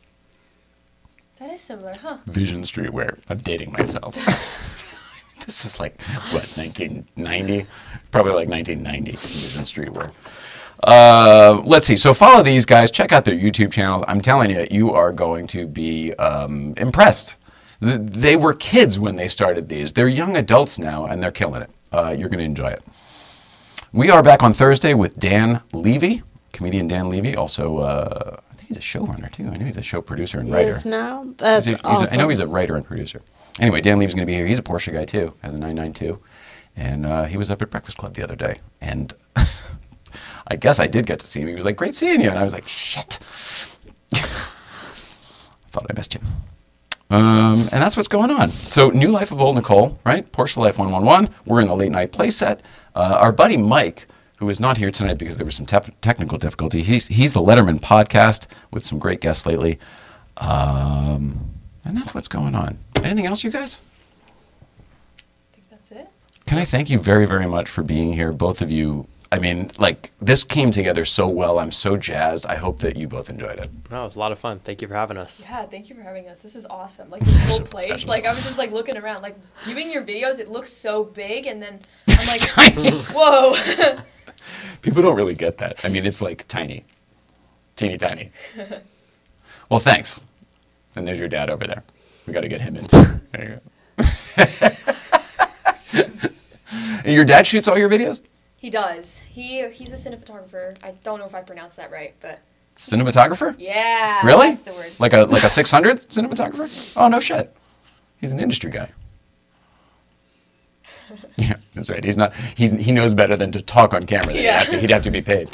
that is similar, huh? Vision streetwear. I'm dating myself. this is like what 1990, probably like 1990 Division Street work. Uh, let's see. So follow these guys. Check out their YouTube channels. I'm telling you, you are going to be um, impressed. Th- They were kids when they started these. They're young adults now, and they're killing it. Uh, you're going to enjoy it. We are back on Thursday with Dan Levy, comedian Dan Levy. Also, uh, I think he's a showrunner too. I know he's a show producer and writer. Yes, now that's He's a- he's awesome. I know he's a writer and producer. Anyway, Dan Levy's going to be here. He's a Porsche guy too, has a 992, and uh, he was up at Breakfast Club the other day, and I guess I did get to see him. He was like, "Great seeing you," and I was like, "Shit." Thought I missed you. Um, and that's what's going on. So, New Life of Old Nicole, right? Porsche Life 111. We're in the late night Playset. Uh, our buddy Mike, who is not here tonight because there was some tef- technical difficulty, he's, he's the Letterman podcast with some great guests lately. Um, and that's what's going on. Anything else, you guys? I think that's it. Can I thank you very, very much for being here, both of you. I mean, like, this came together so well. I'm so jazzed. I hope that you both enjoyed it. No, it was a lot of fun. Thank you for having us. Yeah, thank you for having us. This is awesome. Like this whole place. Like I was just like looking around, like viewing your videos. It looks so big, and then I'm like, whoa. People don't really get that. I mean, it's like tiny, teeny tiny. well, thanks. And there's your dad over there. We got to get him in. There you go. And your dad shoots all your videos? he does. He he's a cinematographer. I don't know if I pronounced that right, but Cinematographer? yeah. Really? That's the word. Like a like a 600 cinematographer? Oh no shit. He's an industry guy. Yeah, that's right. He's not. He's he knows better than to talk on camera. yeah. He'd, have to, he'd have to be paid.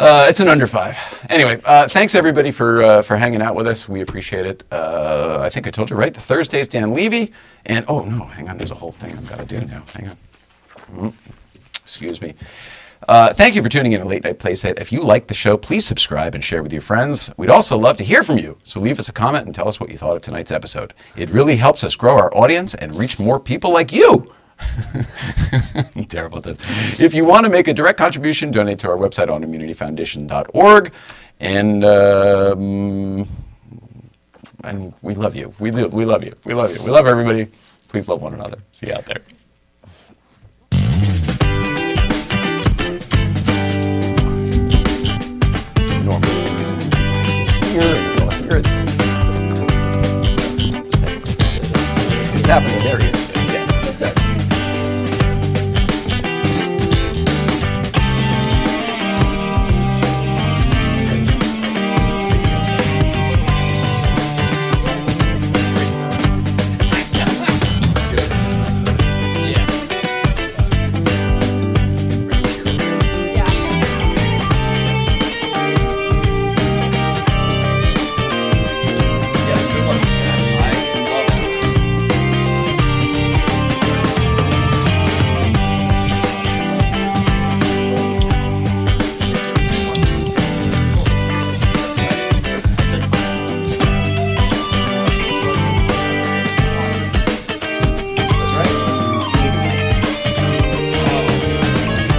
Uh, it's an under five. Anyway, uh, thanks everybody for uh, for hanging out with us. We appreciate it. Uh, I think I told you right. Thursday's Dan Levy, and oh no, hang on. There's a whole thing I've got to do now. Hang on. Mm, Excuse me. Uh, thank you for tuning in to Late Night Playset. If you like the show, please subscribe and share with your friends. We'd also love to hear from you, so leave us a comment and tell us what you thought of tonight's episode. It really helps us grow our audience and reach more people like you. Terrible at this. If you want to make a direct contribution, donate to our website on immunityfoundation.org. And um, and we love you. We, lo- we love you. We love you. We love everybody. Please love one another. See you out there. Normal. Hear it. It's happening there.